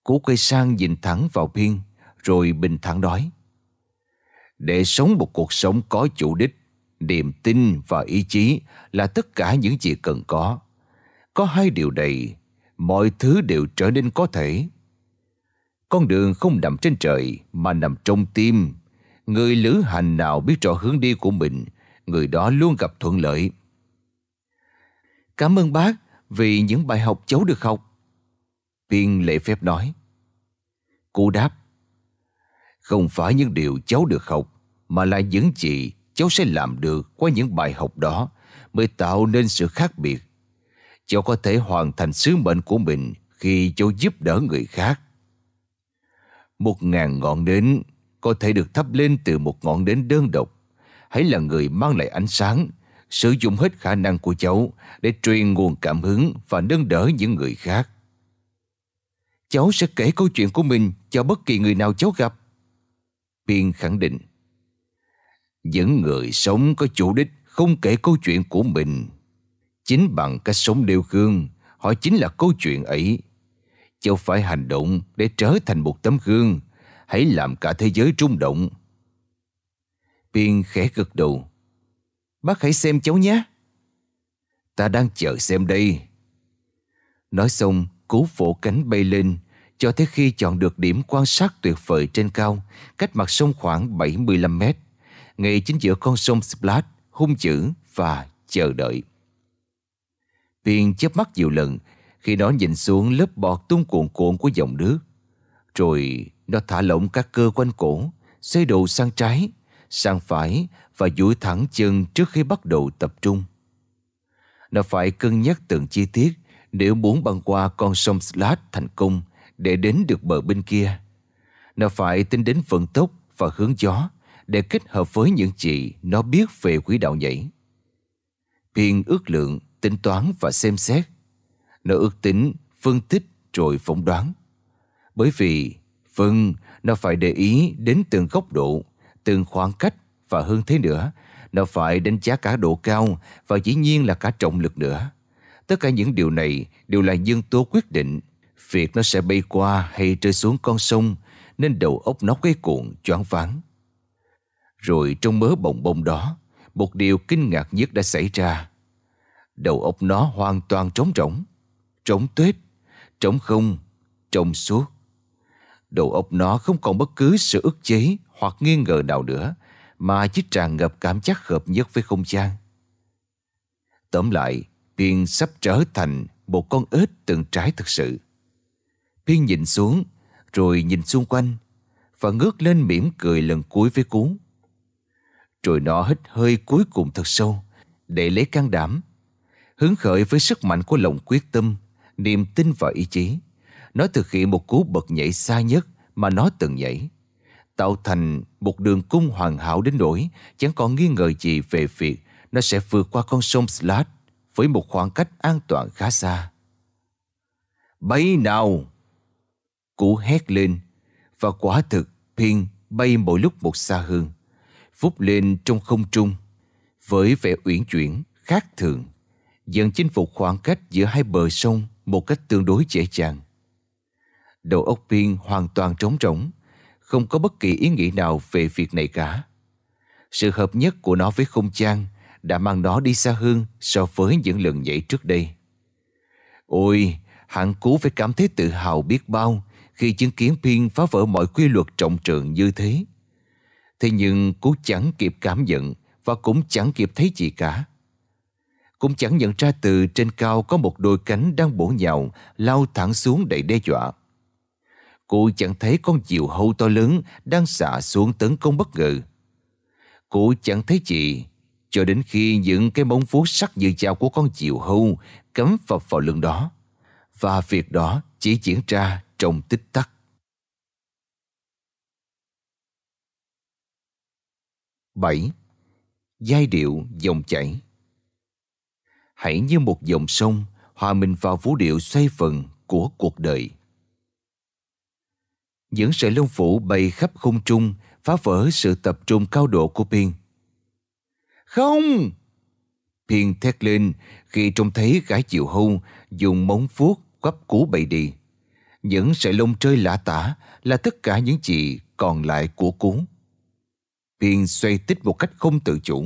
Cú quay sang nhìn thẳng vào Biên, Rồi bình thản nói. Để sống một cuộc sống có chủ đích, Niềm tin và ý chí Là tất cả những gì cần có. Có hai điều này Mọi thứ đều trở nên có thể Con đường không nằm trên trời Mà nằm trong tim Người lữ hành nào biết rõ hướng đi của mình Người đó luôn gặp thuận lợi Cảm ơn bác Vì những bài học cháu được học Tiên lễ phép nói. Cô đáp. Không phải những điều cháu được học, mà là những gì cháu sẽ làm được qua những bài học đó mới tạo nên sự khác biệt. Cháu có thể hoàn thành sứ mệnh của mình khi cháu giúp đỡ người khác. Một ngàn ngọn nến có thể được thắp lên từ một ngọn nến đơn độc. Hãy là người mang lại ánh sáng, sử dụng hết khả năng của cháu để truyền nguồn cảm hứng và nâng đỡ những người khác. Cháu sẽ kể câu chuyện của mình cho bất kỳ người nào cháu gặp. Biên khẳng định. Những người sống có chủ đích không kể câu chuyện của mình. Chính bằng cách sống đeo gương, họ chính là câu chuyện ấy. Cháu phải hành động để trở thành một tấm gương. Hãy làm cả thế giới rung động. Biên khẽ gật đầu. Bác hãy xem cháu nhé. Ta đang chờ xem đây. Nói xong, cú vỗ cánh bay lên, cho tới khi chọn được điểm quan sát tuyệt vời trên cao, cách mặt sông khoảng 75 mét, ngay chính giữa con sông Splash, hung dữ và chờ đợi. Tiên chớp mắt nhiều lần khi nó nhìn xuống lớp bọt tung cuộn cuộn của dòng nước. Rồi nó thả lỏng các cơ quanh cổ, xoay đầu sang trái, sang phải và duỗi thẳng chân trước khi bắt đầu tập trung. Nó phải cân nhắc từng chi tiết nếu muốn băng qua con sông Slat thành công để đến được bờ bên kia. Nó phải tính đến vận tốc và hướng gió để kết hợp với những gì nó biết về quỹ đạo nhảy. Biên ước lượng, tính toán và xem xét. Nó ước tính, phân tích rồi phỏng đoán. Bởi vì, vâng, nó phải để ý đến từng góc độ, từng khoảng cách và hơn thế nữa, nó phải đánh giá cả độ cao và dĩ nhiên là cả trọng lực nữa. Tất cả những điều này đều là nhân tố quyết định việc nó sẽ bay qua hay rơi xuống con sông nên đầu óc nó quay cuộn choáng váng. Rồi trong mớ bồng bông đó, một điều kinh ngạc nhất đã xảy ra. Đầu óc nó hoàn toàn trống rỗng, trống tuyết, trống không, trống suốt. Đầu óc nó không còn bất cứ sự ức chế hoặc nghi ngờ nào nữa, mà chỉ tràn ngập cảm giác hợp nhất với không gian. Tóm lại, Biên sắp trở thành một con ếch từng trái thực sự. Biên nhìn xuống, rồi nhìn xung quanh, và ngước lên mỉm cười lần cuối với Cú. Rồi nó hít hơi cuối cùng thật sâu, để lấy can đảm. Hứng khởi với sức mạnh của lòng quyết tâm, niềm tin và ý chí. Nó thực hiện một cú bật nhảy xa nhất mà nó từng nhảy. Tạo thành một đường cung hoàn hảo đến nỗi chẳng còn nghi ngờ gì về việc nó sẽ vượt qua con sông Slat với một khoảng cách an toàn khá xa. Bay nào! Cú hét lên và quả thực Phiên bay mỗi lúc một xa hơn, vút lên trong không trung với vẻ uyển chuyển khác thường, dần chinh phục khoảng cách giữa hai bờ sông một cách tương đối dễ dàng. Đầu óc Phiên hoàn toàn trống rỗng, không có bất kỳ ý nghĩ nào về việc này cả. Sự hợp nhất của nó với không gian đã mang nó đi xa hơn so với những lần nhảy trước đây. Ôi, hạng cú phải cảm thấy tự hào biết bao khi chứng kiến Phiên phá vỡ mọi quy luật trọng trường như thế. Thế nhưng cú chẳng kịp cảm nhận và cũng chẳng kịp thấy gì cả. Cũng chẳng nhận ra từ trên cao có một đôi cánh đang bổ nhào, lao thẳng xuống đầy đe dọa. Cô chẳng thấy con diều hâu to lớn đang xả xuống tấn công bất ngờ. Cô chẳng thấy gì, cho đến khi những cái móng vuốt sắc như dao của con diều hâu cắm vào vào lưng đó. Và việc đó chỉ diễn ra trong tích tắc. bảy Giai điệu dòng chảy hãy như một dòng sông hòa mình vào vũ điệu xoay vần của cuộc đời. Những sợi lông vũ bay khắp không trung phá vỡ sự tập trung cao độ của Pin. Không! Pin thét lên khi trông thấy gái chịu hôn dùng móng vuốt quắp cú bay đi. Những sợi lông chơi lả tả là tất cả những gì còn lại của cú. Pin xoay tích một cách không tự chủ,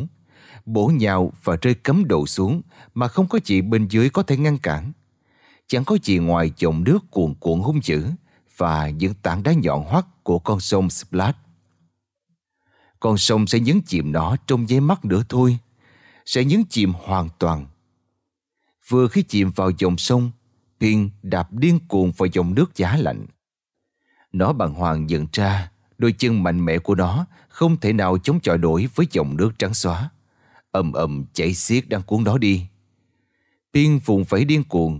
bổ nhào và rơi cấm đầu xuống mà không có chị bên dưới có thể ngăn cản. Chẳng có gì ngoài dòng nước cuồn cuộn hung dữ và những tảng đá nhọn hoắt của con sông Splash. Con sông sẽ nhấn chìm nó trong giây mắt nữa thôi, sẽ nhấn chìm hoàn toàn. Vừa khi chìm vào dòng sông, Pin đạp điên cuồng vào dòng nước giá lạnh. Nó bằng hoàng nhận ra đôi chân mạnh mẽ của nó không thể nào chống chọi nổi với dòng nước trắng xóa ầm ầm chảy xiết đang cuốn đó đi. Pin vùng phải điên cuồng,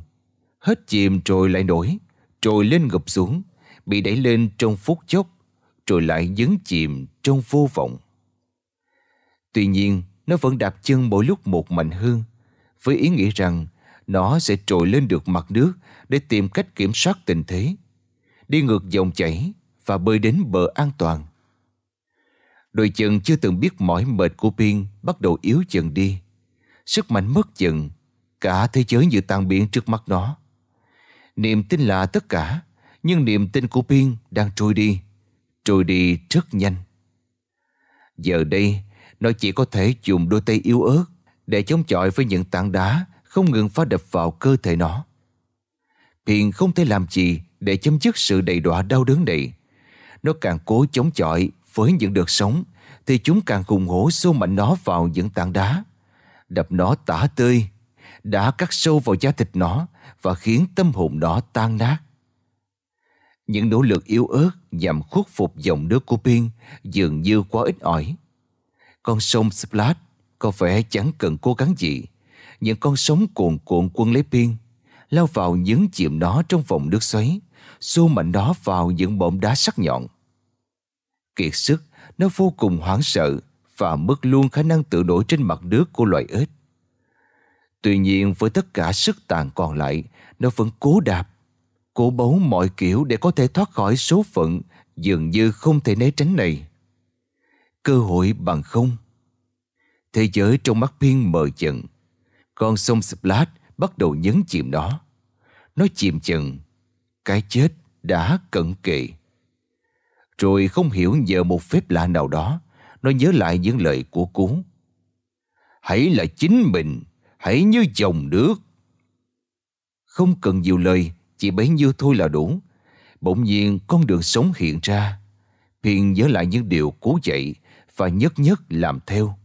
hết chìm rồi lại nổi, rồi lên ngập xuống, bị đẩy lên trong phút chốc, rồi lại dấn chìm trong vô vọng. Tuy nhiên, nó vẫn đạp chân mỗi lúc một mạnh hơn, với ý nghĩ rằng nó sẽ trồi lên được mặt nước để tìm cách kiểm soát tình thế, đi ngược dòng chảy và bơi đến bờ an toàn. Đôi chân chưa từng biết mỏi mệt của Pin bắt đầu yếu dần đi. Sức mạnh mất dần, cả thế giới như tan biến trước mắt nó. Niềm tin là tất cả, nhưng niềm tin của Pin đang trôi đi, trôi đi rất nhanh. Giờ đây, nó chỉ có thể dùng đôi tay yếu ớt để chống chọi với những tảng đá không ngừng phá đập vào cơ thể nó. Pin không thể làm gì để chấm dứt sự đầy đọa đau đớn này. Nó càng cố chống chọi với những đợt sóng thì chúng càng hùng hổ xô mạnh nó vào những tảng đá, đập nó tả tơi, đã cắt sâu vào da thịt nó và khiến tâm hồn nó tan nát. Những nỗ lực yếu ớt nhằm khuất phục dòng nước của Pin dường như quá ít ỏi. Con sông Splat có vẻ chẳng cần cố gắng gì. Những con sóng cuồn cuộn quân lấy Pin, lao vào nhấn chìm nó trong vòng nước xoáy, xô mạnh nó vào những bộn đá sắc nhọn. Kiệt sức, nó vô cùng hoảng sợ và mất luôn khả năng tự nổi trên mặt nước của loài ếch. Tuy nhiên với tất cả sức tàn còn lại, nó vẫn cố đạp, cố bấu mọi kiểu để có thể thoát khỏi số phận dường như không thể né tránh này. Cơ hội bằng không. Thế giới trong mắt Pin mờ dần. Con sông Splash bắt đầu nhấn chìm nó. Nó chìm chừng. Cái chết đã cận kề. Rồi không hiểu nhờ một phép lạ nào đó, nó nhớ lại những lời của cú. Hãy là chính mình, hãy như dòng nước. Không cần nhiều lời, chỉ bấy nhiêu thôi là đủ. Bỗng nhiên con đường sống hiện ra. Phiền nhớ lại những điều cú dạy và nhất nhất làm theo.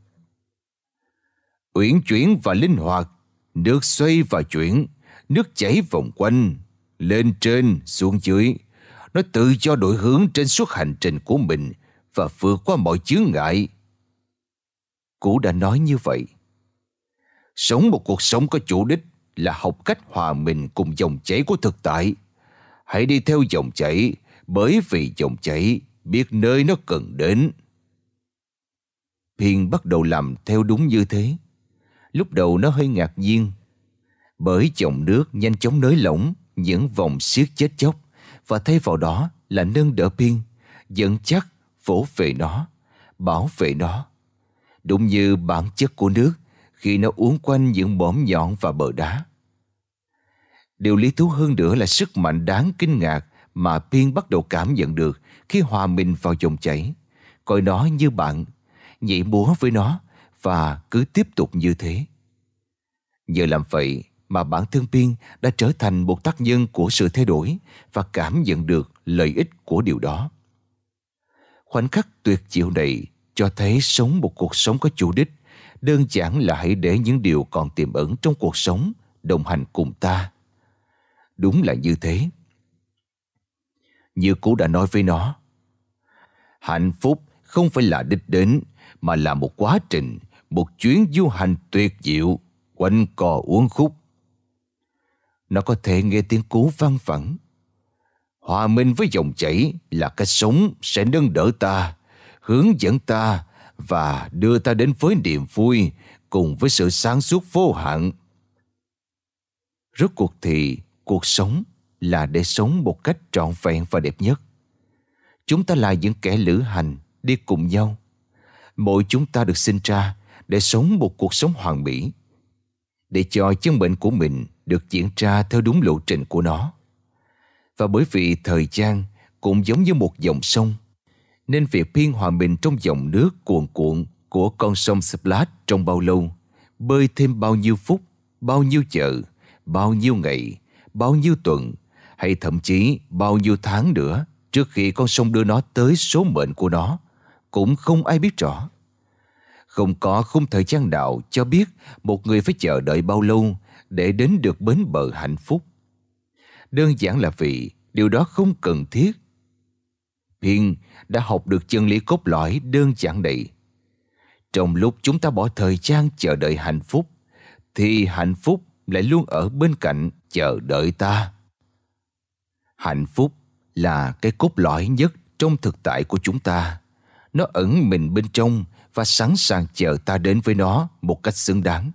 Uyển chuyển và linh hoạt, nước xoay và chuyển, nước chảy vòng quanh, lên trên, xuống dưới. Nó tự do đổi hướng trên suốt hành trình của mình và vượt qua mọi chướng ngại. Cũ đã nói như vậy. Sống một cuộc sống có chủ đích là học cách hòa mình cùng dòng chảy của thực tại. Hãy đi theo dòng chảy, bởi vì dòng chảy biết nơi nó cần đến. Thiên bắt đầu làm theo đúng như thế. Lúc đầu nó hơi ngạc nhiên, bởi dòng nước nhanh chóng nới lỏng những vòng siết chết chóc và thay vào đó là nâng đỡ Pin, dẫn chắc vỗ về nó, bảo vệ nó. Đúng như bản chất của nước khi nó uốn quanh những bõm nhọn và bờ đá. Điều lý thú hơn nữa là sức mạnh đáng kinh ngạc mà Pin bắt đầu cảm nhận được khi hòa mình vào dòng chảy. Coi nó như bạn, nhảy múa với nó và cứ tiếp tục như thế. Nhờ làm vậy mà bản thân Pin đã trở thành một tác nhân của sự thay đổi và cảm nhận được lợi ích của điều đó. Khoảnh khắc tuyệt diệu này cho thấy sống một cuộc sống có chủ đích đơn giản là hãy để những điều còn tiềm ẩn trong cuộc sống đồng hành cùng ta. Đúng là như thế. Như cũ đã nói với nó, hạnh phúc không phải là đích đến mà là một quá trình, một chuyến du hành tuyệt diệu, quanh cò uống khúc. Nó có thể nghe tiếng cú vang vẳng. Hòa minh với dòng chảy là cách sống sẽ nâng đỡ ta, hướng dẫn ta và đưa ta đến với niềm vui cùng với sự sáng suốt vô hạn. rốt cuộc thì cuộc sống là để sống một cách trọn vẹn và đẹp nhất chúng ta là những kẻ lữ hành đi cùng nhau mỗi chúng ta được sinh ra để sống một cuộc sống hoàn mỹ để cho chứng bệnh của mình được diễn ra theo đúng lộ trình của nó. Và bởi vì thời gian cũng giống như một dòng sông, nên việc biên hòa mình trong dòng nước cuồn cuộn của con sông Splash trong bao lâu, bơi thêm bao nhiêu phút, bao nhiêu chợ bao nhiêu ngày, bao nhiêu tuần, hay thậm chí bao nhiêu tháng nữa trước khi con sông đưa nó tới số mệnh của nó, cũng không ai biết rõ không có khung thời gian nào cho biết một người phải chờ đợi bao lâu để đến được bến bờ hạnh phúc. Đơn giản là vì điều đó không cần thiết. Hiền đã học được chân lý cốt lõi đơn giản này. Trong lúc chúng ta bỏ thời gian chờ đợi hạnh phúc, thì hạnh phúc lại luôn ở bên cạnh chờ đợi ta. Hạnh phúc là cái cốt lõi nhất trong thực tại của chúng ta. Nó ẩn mình bên trong và sẵn sàng chờ ta đến với nó một cách xứng đáng.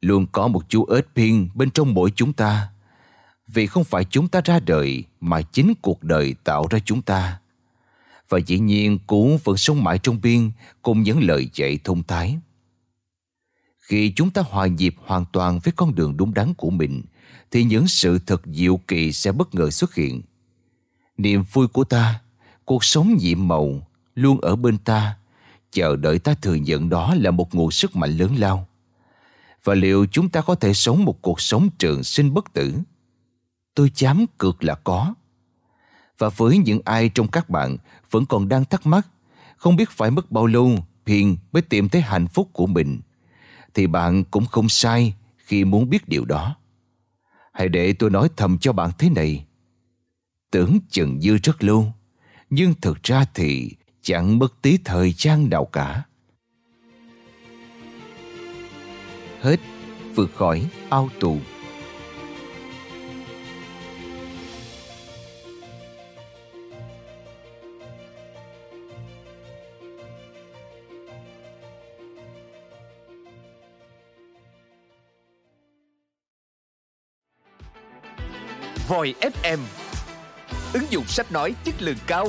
Luôn có một chú ếch phiên bên trong mỗi chúng ta, vì không phải chúng ta ra đời mà chính cuộc đời tạo ra chúng ta. Và dĩ nhiên cú vẫn sống mãi trong biên cùng những lời dạy thông thái. Khi chúng ta hòa nhịp hoàn toàn với con đường đúng đắn của mình, thì những sự thật diệu kỳ sẽ bất ngờ xuất hiện. Niềm vui của ta, cuộc sống nhiệm màu luôn ở bên ta chờ đợi ta thừa nhận đó là một nguồn sức mạnh lớn lao. Và liệu chúng ta có thể sống một cuộc sống trường sinh bất tử? Tôi dám cược là có. Và với những ai trong các bạn vẫn còn đang thắc mắc, không biết phải mất bao lâu Hiền mới tìm thấy hạnh phúc của mình, thì bạn cũng không sai khi muốn biết điều đó. Hãy để tôi nói thầm cho bạn thế này. Tưởng chừng như rất lâu, nhưng thực ra thì chẳng mất tí thời gian nào cả. Hết vượt khỏi ao tù. Voi FM Ứng dụng sách nói chất lượng cao